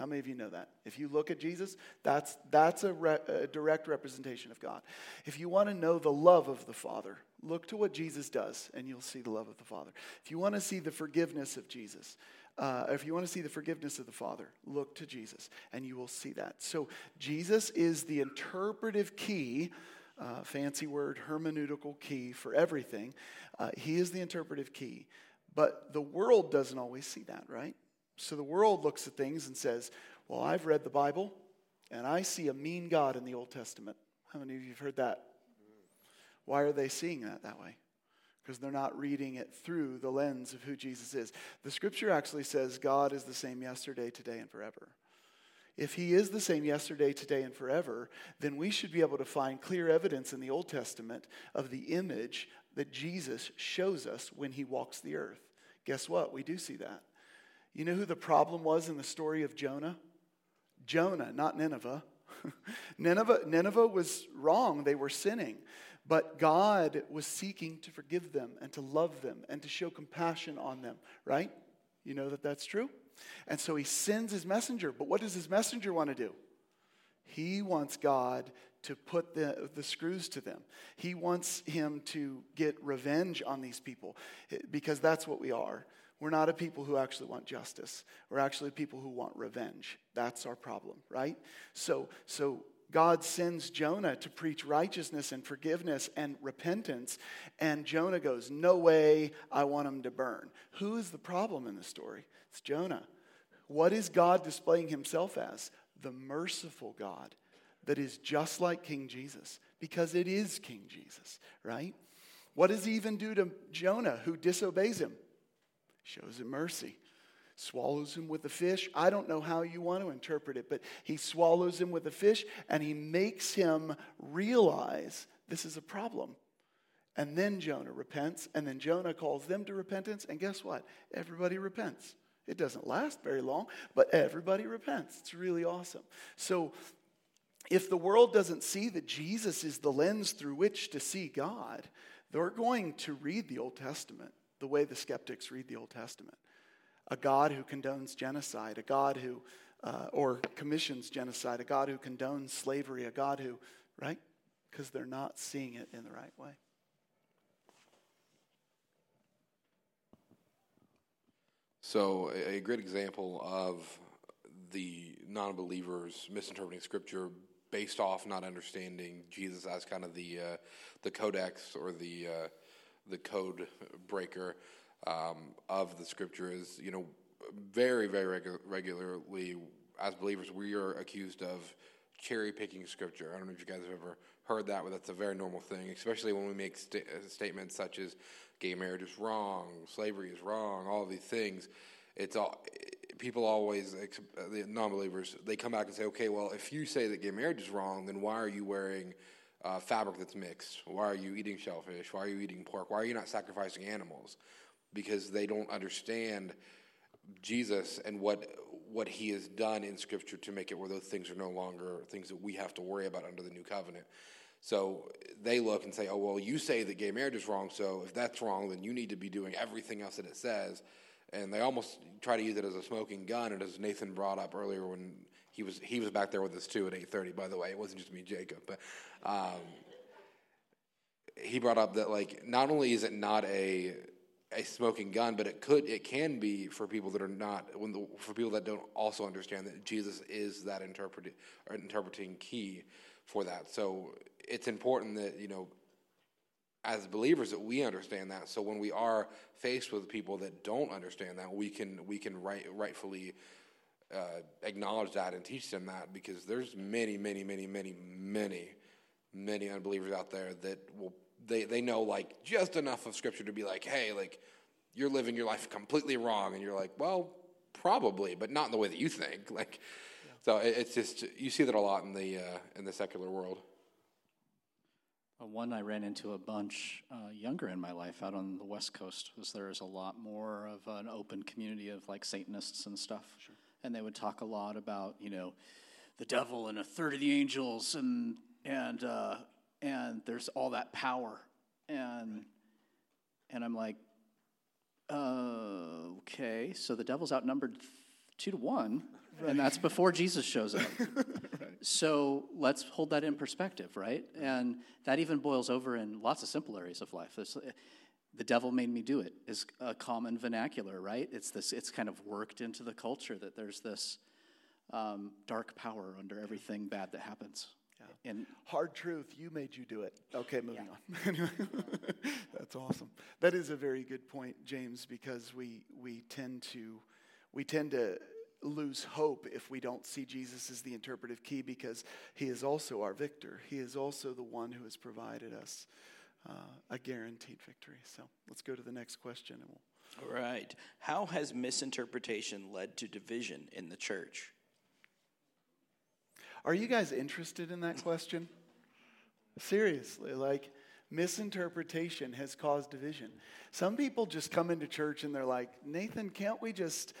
How many of you know that? If you look at Jesus, that's, that's a, re, a direct representation of God. If you want to know the love of the Father, look to what Jesus does, and you'll see the love of the Father. If you want to see the forgiveness of Jesus, uh, if you want to see the forgiveness of the Father, look to Jesus, and you will see that. So, Jesus is the interpretive key. Uh, fancy word, hermeneutical key for everything. Uh, he is the interpretive key. But the world doesn't always see that, right? So the world looks at things and says, Well, I've read the Bible and I see a mean God in the Old Testament. How many of you have heard that? Why are they seeing that that way? Because they're not reading it through the lens of who Jesus is. The scripture actually says God is the same yesterday, today, and forever. If he is the same yesterday, today, and forever, then we should be able to find clear evidence in the Old Testament of the image that Jesus shows us when he walks the earth. Guess what? We do see that. You know who the problem was in the story of Jonah? Jonah, not Nineveh. Nineveh, Nineveh was wrong, they were sinning. But God was seeking to forgive them and to love them and to show compassion on them, right? You know that that's true? And so he sends his messenger. But what does his messenger want to do? He wants God to put the, the screws to them. He wants him to get revenge on these people eh, because that's what we are. We're not a people who actually want justice. We're actually people who want revenge. That's our problem, right? So, so God sends Jonah to preach righteousness and forgiveness and repentance, and Jonah goes, No way, I want him to burn. Who is the problem in the story? It's Jonah. What is God displaying himself as? The merciful God, that is just like King Jesus because it is King Jesus, right? What does he even do to Jonah who disobeys him? Shows him mercy. Swallows him with a fish. I don't know how you want to interpret it, but he swallows him with a fish and he makes him realize this is a problem. And then Jonah repents, and then Jonah calls them to repentance, and guess what? Everybody repents. It doesn't last very long, but everybody repents. It's really awesome. So, if the world doesn't see that Jesus is the lens through which to see God, they're going to read the Old Testament the way the skeptics read the Old Testament. A God who condones genocide, a God who, uh, or commissions genocide, a God who condones slavery, a God who, right? Because they're not seeing it in the right way. So, a, great example of the non believers misinterpreting scripture based off not understanding Jesus as kind of the uh, the codex or the uh, the code breaker um, of the scripture is you know very very regu- regularly as believers we are accused of cherry picking scripture. I don't know if you guys have ever heard that, but that's a very normal thing, especially when we make st- statements such as gay marriage is wrong, slavery is wrong, all these things. It's all people always the non-believers they come back and say, okay, well, if you say that gay marriage is wrong, then why are you wearing uh, fabric that's mixed? Why are you eating shellfish? Why are you eating pork? Why are you not sacrificing animals? Because they don't understand Jesus and what what He has done in Scripture to make it where those things are no longer things that we have to worry about under the new covenant. So they look and say, "Oh well, you say that gay marriage is wrong. So if that's wrong, then you need to be doing everything else that it says." And they almost try to use it as a smoking gun. And as Nathan brought up earlier, when he was he was back there with us too at eight thirty. By the way, it wasn't just me, Jacob, but um, he brought up that like not only is it not a a smoking gun, but it could it can be for people that are not when the, for people that don't also understand that Jesus is that interpreting interpreting key for that. So it's important that you know as believers that we understand that. So when we are faced with people that don't understand that, we can we can right, rightfully uh, acknowledge that and teach them that because there's many, many, many, many, many, many unbelievers out there that will they they know like just enough of scripture to be like, hey, like you're living your life completely wrong, and you're like, well, probably, but not in the way that you think. Like, yeah. so it, it's just you see that a lot in the uh, in the secular world. One I ran into a bunch uh, younger in my life out on the West Coast was there is a lot more of an open community of like Satanists and stuff. Sure. And they would talk a lot about, you know, the devil and a third of the angels and and uh, and there's all that power. And and I'm like, uh, okay, so the devil's outnumbered two to one, right. and that's before Jesus shows up. So let's hold that in perspective, right? And that even boils over in lots of simple areas of life. There's, the devil made me do it is a common vernacular, right? It's this. It's kind of worked into the culture that there's this um, dark power under everything bad that happens. Yeah. And hard truth, you made you do it. Okay, moving yeah. on. That's awesome. That is a very good point, James, because we we tend to we tend to lose hope if we don't see Jesus as the interpretive key because he is also our victor. He is also the one who has provided us uh, a guaranteed victory. So let's go to the next question and we'll. All right. How has misinterpretation led to division in the church? Are you guys interested in that question? Seriously, like misinterpretation has caused division. Some people just come into church and they're like, Nathan, can't we just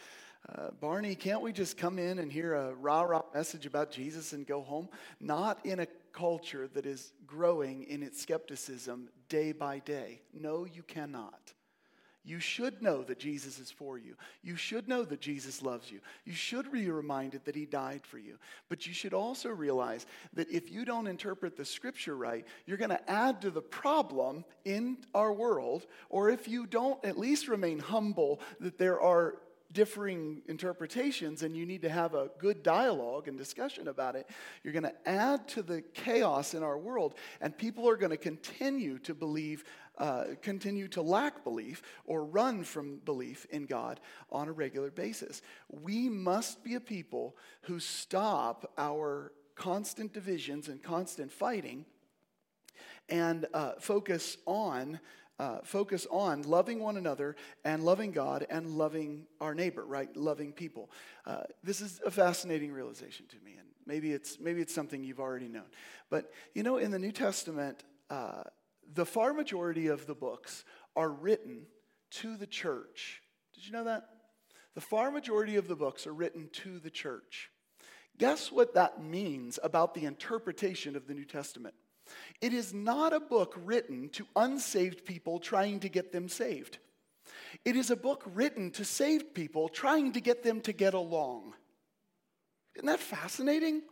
uh, Barney, can't we just come in and hear a rah rah message about Jesus and go home? Not in a culture that is growing in its skepticism day by day. No, you cannot. You should know that Jesus is for you. You should know that Jesus loves you. You should be reminded that he died for you. But you should also realize that if you don't interpret the scripture right, you're going to add to the problem in our world. Or if you don't at least remain humble that there are differing interpretations and you need to have a good dialogue and discussion about it, you're going to add to the chaos in our world, and people are going to continue to believe, uh, continue to lack belief or run from belief in God on a regular basis. We must be a people who stop our constant divisions and constant fighting and uh, focus on uh, focus on loving one another and loving God and loving our neighbor, right? Loving people. Uh, this is a fascinating realization to me, and maybe it's maybe it's something you've already known. But you know, in the New Testament, uh, the far majority of the books are written to the church. Did you know that? The far majority of the books are written to the church. Guess what that means about the interpretation of the New Testament? It is not a book written to unsaved people trying to get them saved. It is a book written to saved people trying to get them to get along. Isn't that fascinating?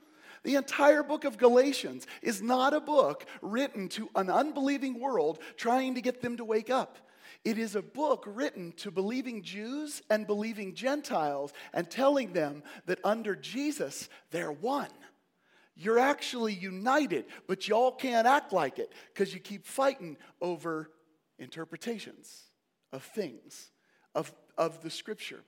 The entire book of Galatians is not a book written to an unbelieving world trying to get them to wake up. It is a book written to believing Jews and believing Gentiles and telling them that under Jesus, they're one. You're actually united, but y'all can't act like it because you keep fighting over interpretations of things, of, of the scripture.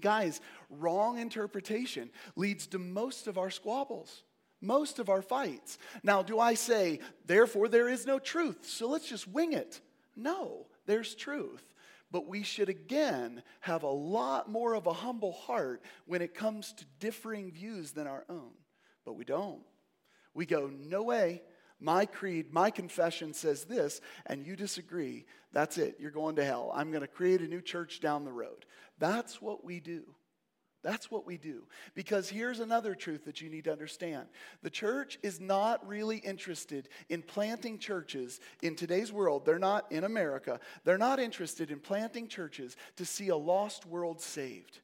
Guys, wrong interpretation leads to most of our squabbles, most of our fights. Now, do I say, therefore, there is no truth, so let's just wing it? No, there's truth. But we should again have a lot more of a humble heart when it comes to differing views than our own. But we don't. We go, no way. My creed, my confession says this, and you disagree. That's it. You're going to hell. I'm going to create a new church down the road. That's what we do. That's what we do. Because here's another truth that you need to understand the church is not really interested in planting churches in today's world. They're not in America. They're not interested in planting churches to see a lost world saved.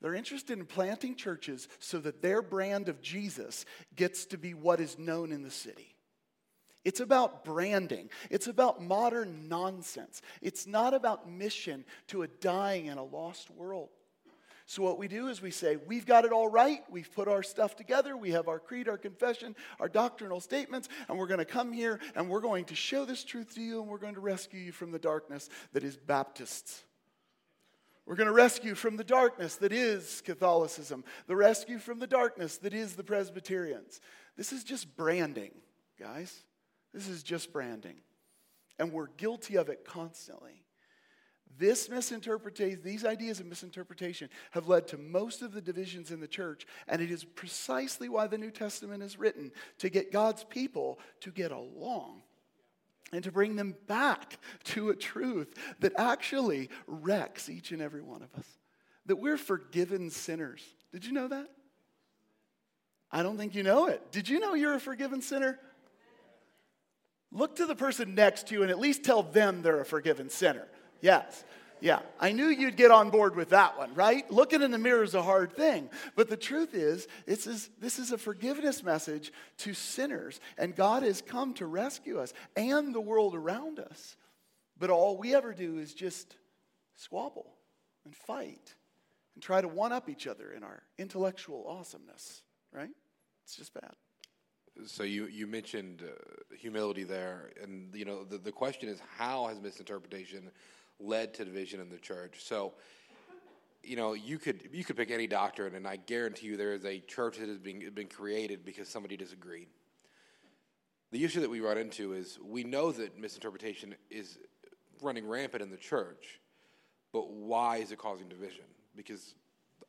They're interested in planting churches so that their brand of Jesus gets to be what is known in the city. It's about branding. It's about modern nonsense. It's not about mission to a dying and a lost world. So, what we do is we say, We've got it all right. We've put our stuff together. We have our creed, our confession, our doctrinal statements, and we're going to come here and we're going to show this truth to you and we're going to rescue you from the darkness that is Baptists. We're going to rescue from the darkness that is Catholicism, the rescue from the darkness that is the Presbyterians. This is just branding, guys. This is just branding. And we're guilty of it constantly. This misinterpretation, these ideas of misinterpretation have led to most of the divisions in the church, and it is precisely why the New Testament is written to get God's people to get along and to bring them back to a truth that actually wrecks each and every one of us. That we're forgiven sinners. Did you know that? I don't think you know it. Did you know you're a forgiven sinner? Look to the person next to you and at least tell them they're a forgiven sinner. Yes. Yeah, I knew you'd get on board with that one, right? Looking in the mirror is a hard thing. But the truth is, this is, this is a forgiveness message to sinners, and God has come to rescue us and the world around us. But all we ever do is just squabble and fight and try to one up each other in our intellectual awesomeness, right? It's just bad. So you, you mentioned uh, humility there, and you know the, the question is how has misinterpretation led to division in the church. So, you know, you could you could pick any doctrine, and I guarantee you there is a church that has been been created because somebody disagreed. The issue that we run into is we know that misinterpretation is running rampant in the church, but why is it causing division? Because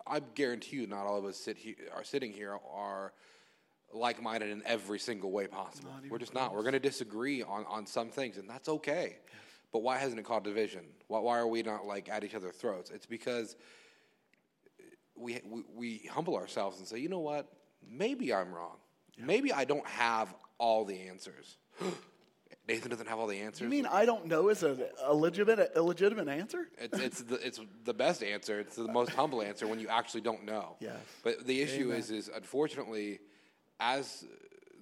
I guarantee you, not all of us sit here, are sitting here are like-minded in every single way possible. We're just not. We're going to disagree on, on some things, and that's okay. But why hasn't it caused division? Why, why are we not like at each other's throats? It's because we, we, we humble ourselves and say, you know what? Maybe I'm wrong. Yeah. Maybe I don't have all the answers. Nathan doesn't have all the answers. You mean I don't know is a, a legitimate, a legitimate answer? It's, it's, the, it's the best answer. It's the most humble answer when you actually don't know. Yes. But the issue Amen. is, is unfortunately, as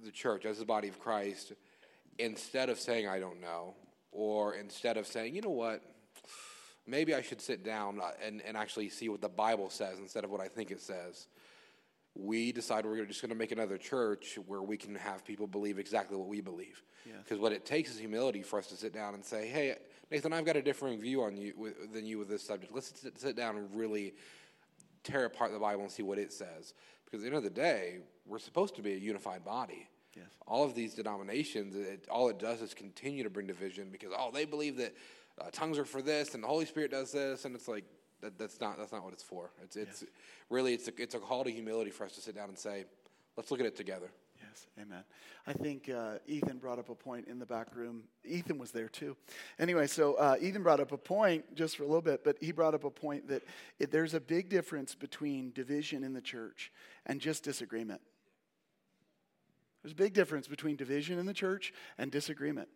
the church, as the body of Christ, instead of saying I don't know, or instead of saying, you know what, maybe I should sit down uh, and, and actually see what the Bible says instead of what I think it says, we decide we're just going to make another church where we can have people believe exactly what we believe. Because yes. what it takes is humility for us to sit down and say, hey, Nathan, I've got a differing view on you with, than you with this subject. Let's sit, sit down and really tear apart the Bible and see what it says. Because at the end of the day, we're supposed to be a unified body. Yes. All of these denominations, it, all it does is continue to bring division because oh, they believe that uh, tongues are for this and the Holy Spirit does this, and it's like that, that's not that's not what it's for. It's it's really it's a, it's a call to humility for us to sit down and say, let's look at it together. Yes, amen. I think uh, Ethan brought up a point in the back room. Ethan was there too. Anyway, so uh, Ethan brought up a point just for a little bit, but he brought up a point that it, there's a big difference between division in the church and just disagreement. There's a big difference between division in the church and disagreement.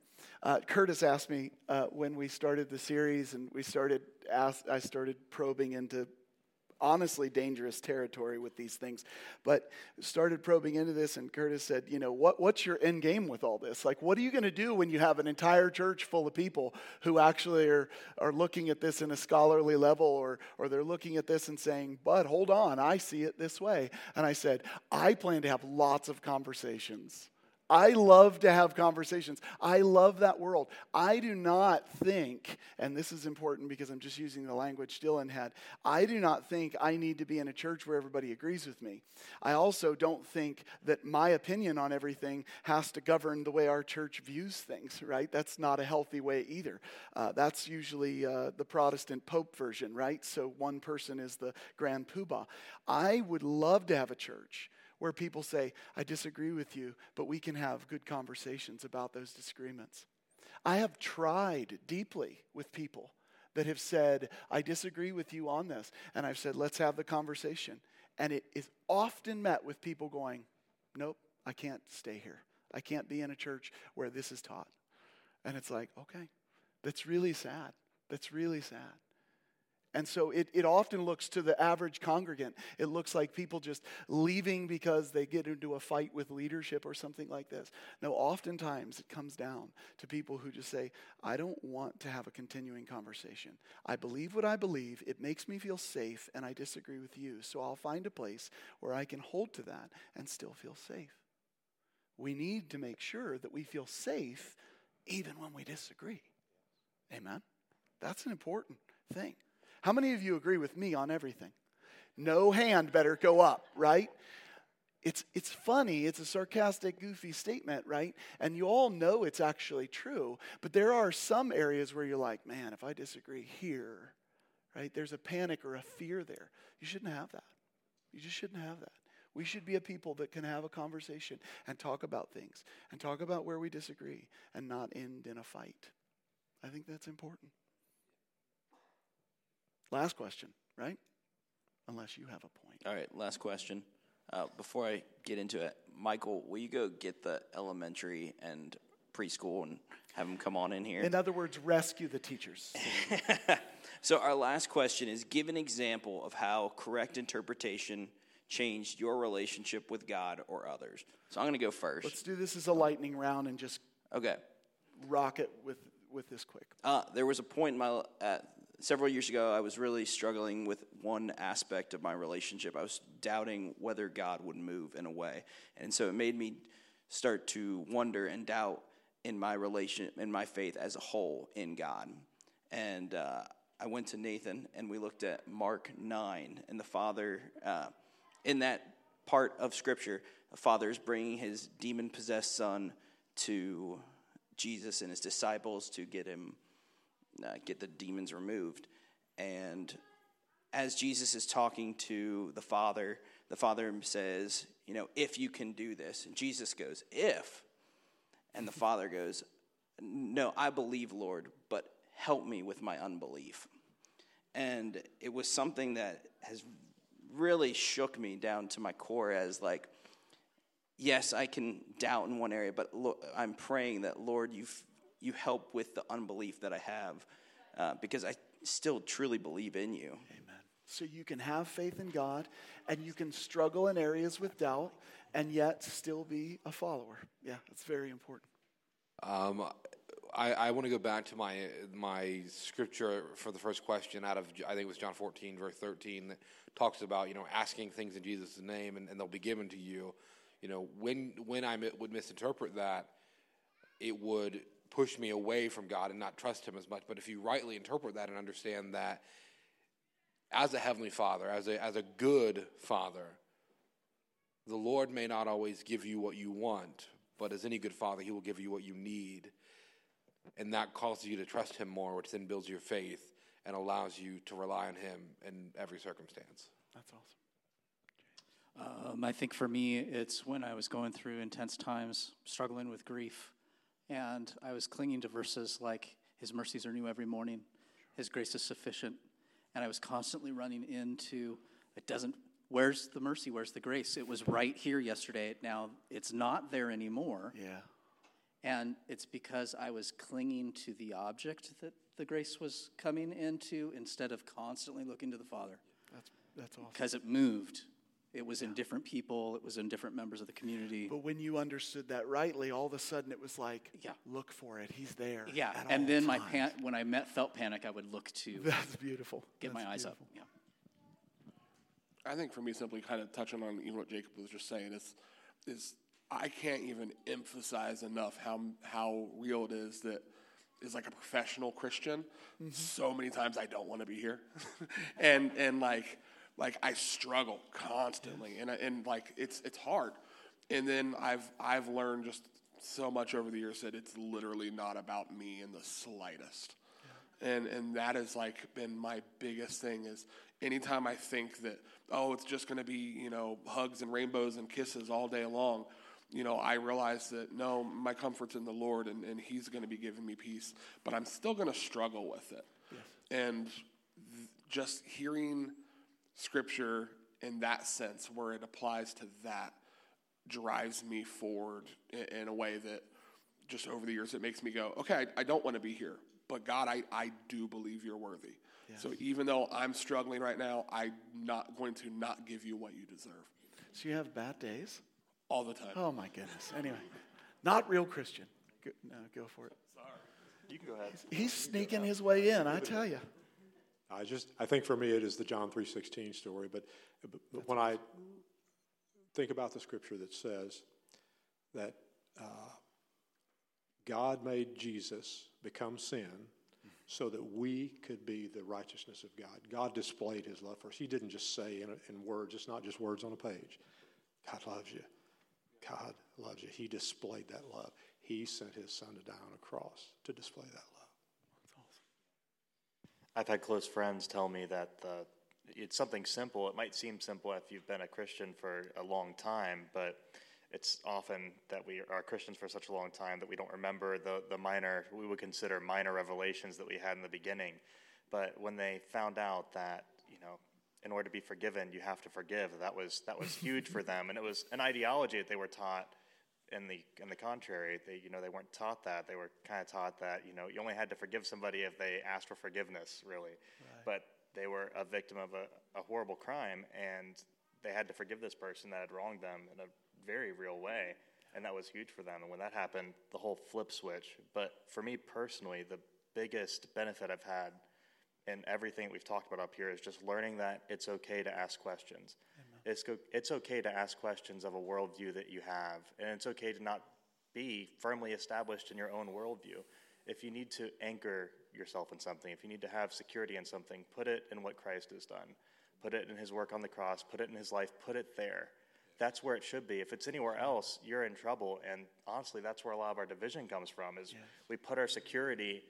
Uh, Curtis asked me uh, when we started the series, and we started. Ask, I started probing into honestly dangerous territory with these things. But started probing into this, and Curtis said, You know, what, what's your end game with all this? Like, what are you going to do when you have an entire church full of people who actually are, are looking at this in a scholarly level, or, or they're looking at this and saying, But hold on, I see it this way? And I said, I plan to have lots of conversations I love to have conversations. I love that world. I do not think, and this is important because I'm just using the language Dylan had, I do not think I need to be in a church where everybody agrees with me. I also don't think that my opinion on everything has to govern the way our church views things, right? That's not a healthy way either. Uh, that's usually uh, the Protestant Pope version, right? So one person is the grand poobah. I would love to have a church where people say, I disagree with you, but we can have good conversations about those disagreements. I have tried deeply with people that have said, I disagree with you on this. And I've said, let's have the conversation. And it is often met with people going, Nope, I can't stay here. I can't be in a church where this is taught. And it's like, okay, that's really sad. That's really sad. And so it, it often looks to the average congregant, it looks like people just leaving because they get into a fight with leadership or something like this. No, oftentimes it comes down to people who just say, I don't want to have a continuing conversation. I believe what I believe, it makes me feel safe, and I disagree with you. So I'll find a place where I can hold to that and still feel safe. We need to make sure that we feel safe even when we disagree. Amen? That's an important thing. How many of you agree with me on everything? No hand better go up, right? It's, it's funny, it's a sarcastic, goofy statement, right? And you all know it's actually true, but there are some areas where you're like, man, if I disagree here, right? There's a panic or a fear there. You shouldn't have that. You just shouldn't have that. We should be a people that can have a conversation and talk about things and talk about where we disagree and not end in a fight. I think that's important. Last question, right? Unless you have a point. All right, last question. Uh, before I get into it, Michael, will you go get the elementary and preschool and have them come on in here? In other words, rescue the teachers. so, our last question is give an example of how correct interpretation changed your relationship with God or others. So, I'm going to go first. Let's do this as a lightning round and just okay. rock it with, with this quick. Uh, there was a point in my, uh, several years ago, I was really struggling with one aspect of my relationship. I was doubting whether God would move in a way. And so it made me start to wonder and doubt in my relation, in my faith as a whole in God. And uh, I went to Nathan and we looked at Mark 9. And the Father, uh, in that part of Scripture, the Father is bringing his demon possessed son to Jesus and his disciples to get him uh, get the demons removed. And as Jesus is talking to the Father, the Father says, You know, if you can do this. And Jesus goes, If. And the Father goes, No, I believe, Lord, but help me with my unbelief. And it was something that has really shook me down to my core as like, yes, I can doubt in one area, but look, I'm praying that, Lord, you you help with the unbelief that I have uh, because I still truly believe in you. Amen. So you can have faith in God and you can struggle in areas with doubt and yet still be a follower. Yeah, that's very important. Um, I, I want to go back to my my scripture for the first question out of I think it was John 14 verse 13 that talks about you know asking things in Jesus' name and, and they'll be given to you. You know when when I would misinterpret that, it would push me away from God and not trust Him as much. But if you rightly interpret that and understand that as a heavenly father, as a, as a good father, the Lord may not always give you what you want, but as any good father, he will give you what you need. And that causes you to trust him more, which then builds your faith and allows you to rely on him in every circumstance. That's awesome. Um, I think for me, it's when I was going through intense times, struggling with grief, and I was clinging to verses like, His mercies are new every morning, His grace is sufficient. And I was constantly running into, it doesn't, where's the mercy? Where's the grace? It was right here yesterday. Now it's not there anymore. Yeah. And it's because I was clinging to the object that the grace was coming into instead of constantly looking to the Father. That's, that's awesome. Because it moved. It was in different people, it was in different members of the community. But when you understood that rightly, all of a sudden it was like, Yeah. look for it. He's there. Yeah, at and all then my pan- when I met felt panic, I would look to That's beautiful. get my That's eyes up. Yeah. I think for me, simply kind of touching on even what Jacob was just saying is, is I can't even emphasize enough how how real it is that is like a professional Christian. Mm-hmm. So many times I don't want to be here, and and like like I struggle constantly, and and like it's it's hard. And then I've I've learned just so much over the years that it's literally not about me in the slightest. And and that has like been my biggest thing is anytime I think that oh it's just going to be you know hugs and rainbows and kisses all day long, you know I realize that no my comfort's in the Lord and, and He's going to be giving me peace, but I'm still going to struggle with it, and th- just hearing Scripture in that sense where it applies to that drives me forward in, in a way that just over the years it makes me go okay I, I don't want to be here but god i, I do believe you're worthy so even though i'm struggling right now i'm not going to not give you what you deserve So you have bad days? all the time Oh my goodness. Anyway, not real Christian. Go, no, go for it. Sorry. You can go ahead. He's sneaking his way in, I tell you. I just, I think for me it is the John 3.16 story, but, but, but when I think about the scripture that says that uh, God made Jesus become sin so that we could be the righteousness of God. God displayed his love for us. He didn't just say in, in words, it's not just words on a page. God loves you. God loves you. He displayed that love. He sent his son to die on a cross to display that love. I've had close friends tell me that the, it's something simple. It might seem simple if you've been a Christian for a long time, but it's often that we are Christians for such a long time that we don't remember the, the minor, we would consider minor revelations that we had in the beginning. But when they found out that, you know, in order to be forgiven, you have to forgive, that was, that was huge for them. And it was an ideology that they were taught in the in the contrary, they you know they weren't taught that. They were kind of taught that you know you only had to forgive somebody if they asked for forgiveness, really. But they were a victim of a, a horrible crime, and they had to forgive this person that had wronged them in a very real way, and that was huge for them. And when that happened, the whole flip switch. But for me personally, the biggest benefit I've had in everything we've talked about up here is just learning that it's okay to ask questions. It's, it's okay to ask questions of a worldview that you have, and it's okay to not be firmly established in your own worldview. If you need to anchor yourself in something, if you need to have security in something, put it in what Christ has done. Put it in his work on the cross, put it in his life, put it there. That's where it should be. If it's anywhere else, you're in trouble. And honestly, that's where a lot of our division comes from is we put our security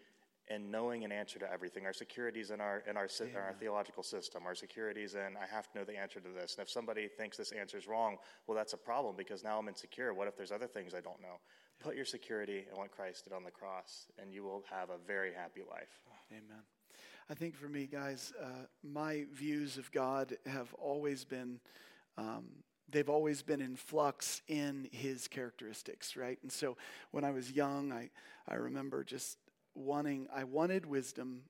in knowing an answer to everything. Our securities in our in our, sy- in our theological system. Our securities in I have to know the answer to this. And if somebody thinks this answer is wrong, well, that's a problem because now I'm insecure. What if there's other things I don't know? Put your security in what Christ did on the cross, and you will have a very happy life. Amen. I think for me, guys, uh, my views of God have always been. Um, they've always been in flux in his characteristics, right? And so when I was young, I, I remember just wanting, I wanted wisdom.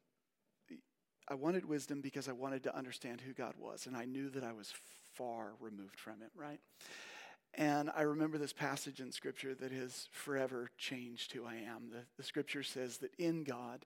I wanted wisdom because I wanted to understand who God was, and I knew that I was far removed from it, right? And I remember this passage in Scripture that has forever changed who I am. The, the Scripture says that in God,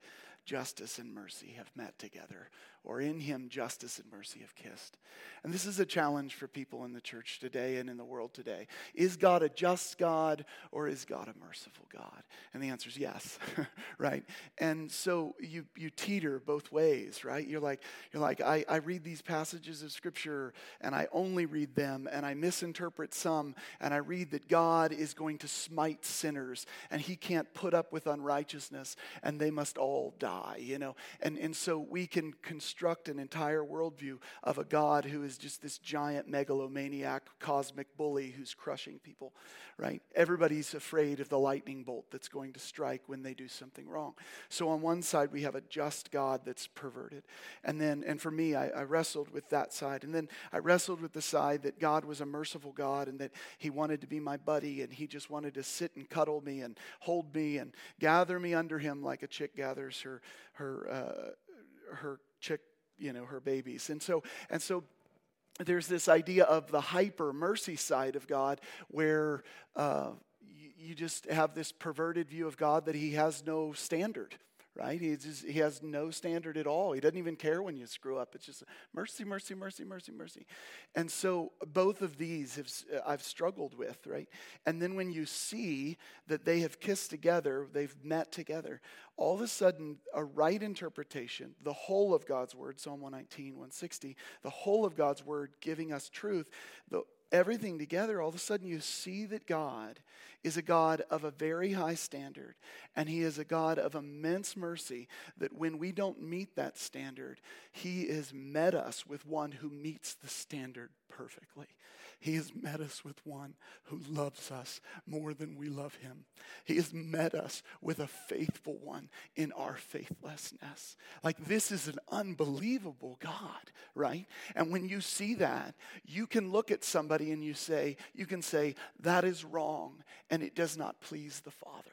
justice and mercy have met together, or in him, justice and mercy have kissed. And this is a challenge for people in the church today and in the world today. Is God a just God, or is God a merciful God? And the answer is yes, right? And so you, you teeter both ways, right? You're like, you're like I, I read these passages of Scripture, and I only read them, and I misinterpret some, and I read that God is going to smite sinners, and he can't put up with unrighteousness, and they must all die you know? And, and so we can construct an entire worldview of a God who is just this giant megalomaniac cosmic bully who's crushing people, right? Everybody's afraid of the lightning bolt that's going to strike when they do something wrong. So on one side, we have a just God that's perverted. And then, and for me, I, I wrestled with that side. And then I wrestled with the side that God was a merciful God and that He wanted to be my buddy and He just wanted to sit and cuddle me and hold me and gather me under Him like a chick gathers her her uh, her chick, you know, her babies. And so and so there's this idea of the hyper mercy side of God where uh, you just have this perverted view of God that he has no standard right? He, just, he has no standard at all. He doesn't even care when you screw up. It's just mercy, mercy, mercy, mercy, mercy. And so both of these have, uh, I've struggled with, right? And then when you see that they have kissed together, they've met together, all of a sudden, a right interpretation, the whole of God's word, Psalm 119, 160, the whole of God's word giving us truth, the, everything together, all of a sudden you see that God is a God of a very high standard, and He is a God of immense mercy. That when we don't meet that standard, He has met us with one who meets the standard perfectly. He has met us with one who loves us more than we love him. He has met us with a faithful one in our faithlessness. Like, this is an unbelievable God, right? And when you see that, you can look at somebody and you say, you can say, that is wrong, and it does not please the Father.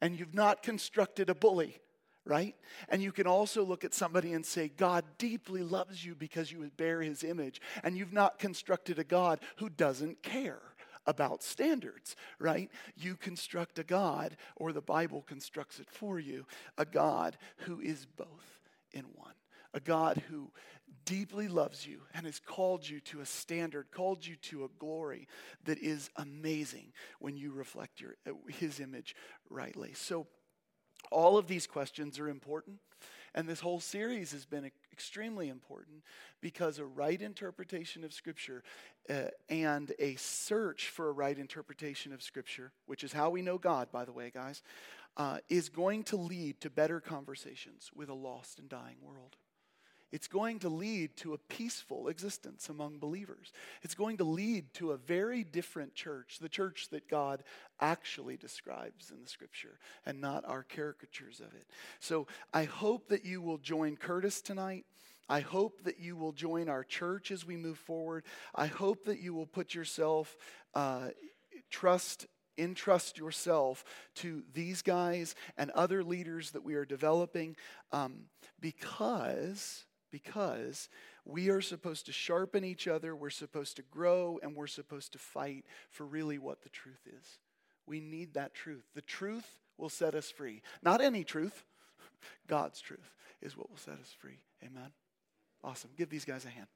And you've not constructed a bully right? And you can also look at somebody and say, God deeply loves you because you bear his image, and you've not constructed a God who doesn't care about standards, right? You construct a God, or the Bible constructs it for you, a God who is both in one, a God who deeply loves you and has called you to a standard, called you to a glory that is amazing when you reflect your, his image rightly. So, all of these questions are important. And this whole series has been extremely important because a right interpretation of Scripture uh, and a search for a right interpretation of Scripture, which is how we know God, by the way, guys, uh, is going to lead to better conversations with a lost and dying world. It's going to lead to a peaceful existence among believers. It's going to lead to a very different church, the church that God actually describes in the scripture and not our caricatures of it. So I hope that you will join Curtis tonight. I hope that you will join our church as we move forward. I hope that you will put yourself, uh, trust entrust yourself to these guys and other leaders that we are developing um, because because we are supposed to sharpen each other, we're supposed to grow, and we're supposed to fight for really what the truth is. We need that truth. The truth will set us free. Not any truth, God's truth is what will set us free. Amen. Awesome. Give these guys a hand.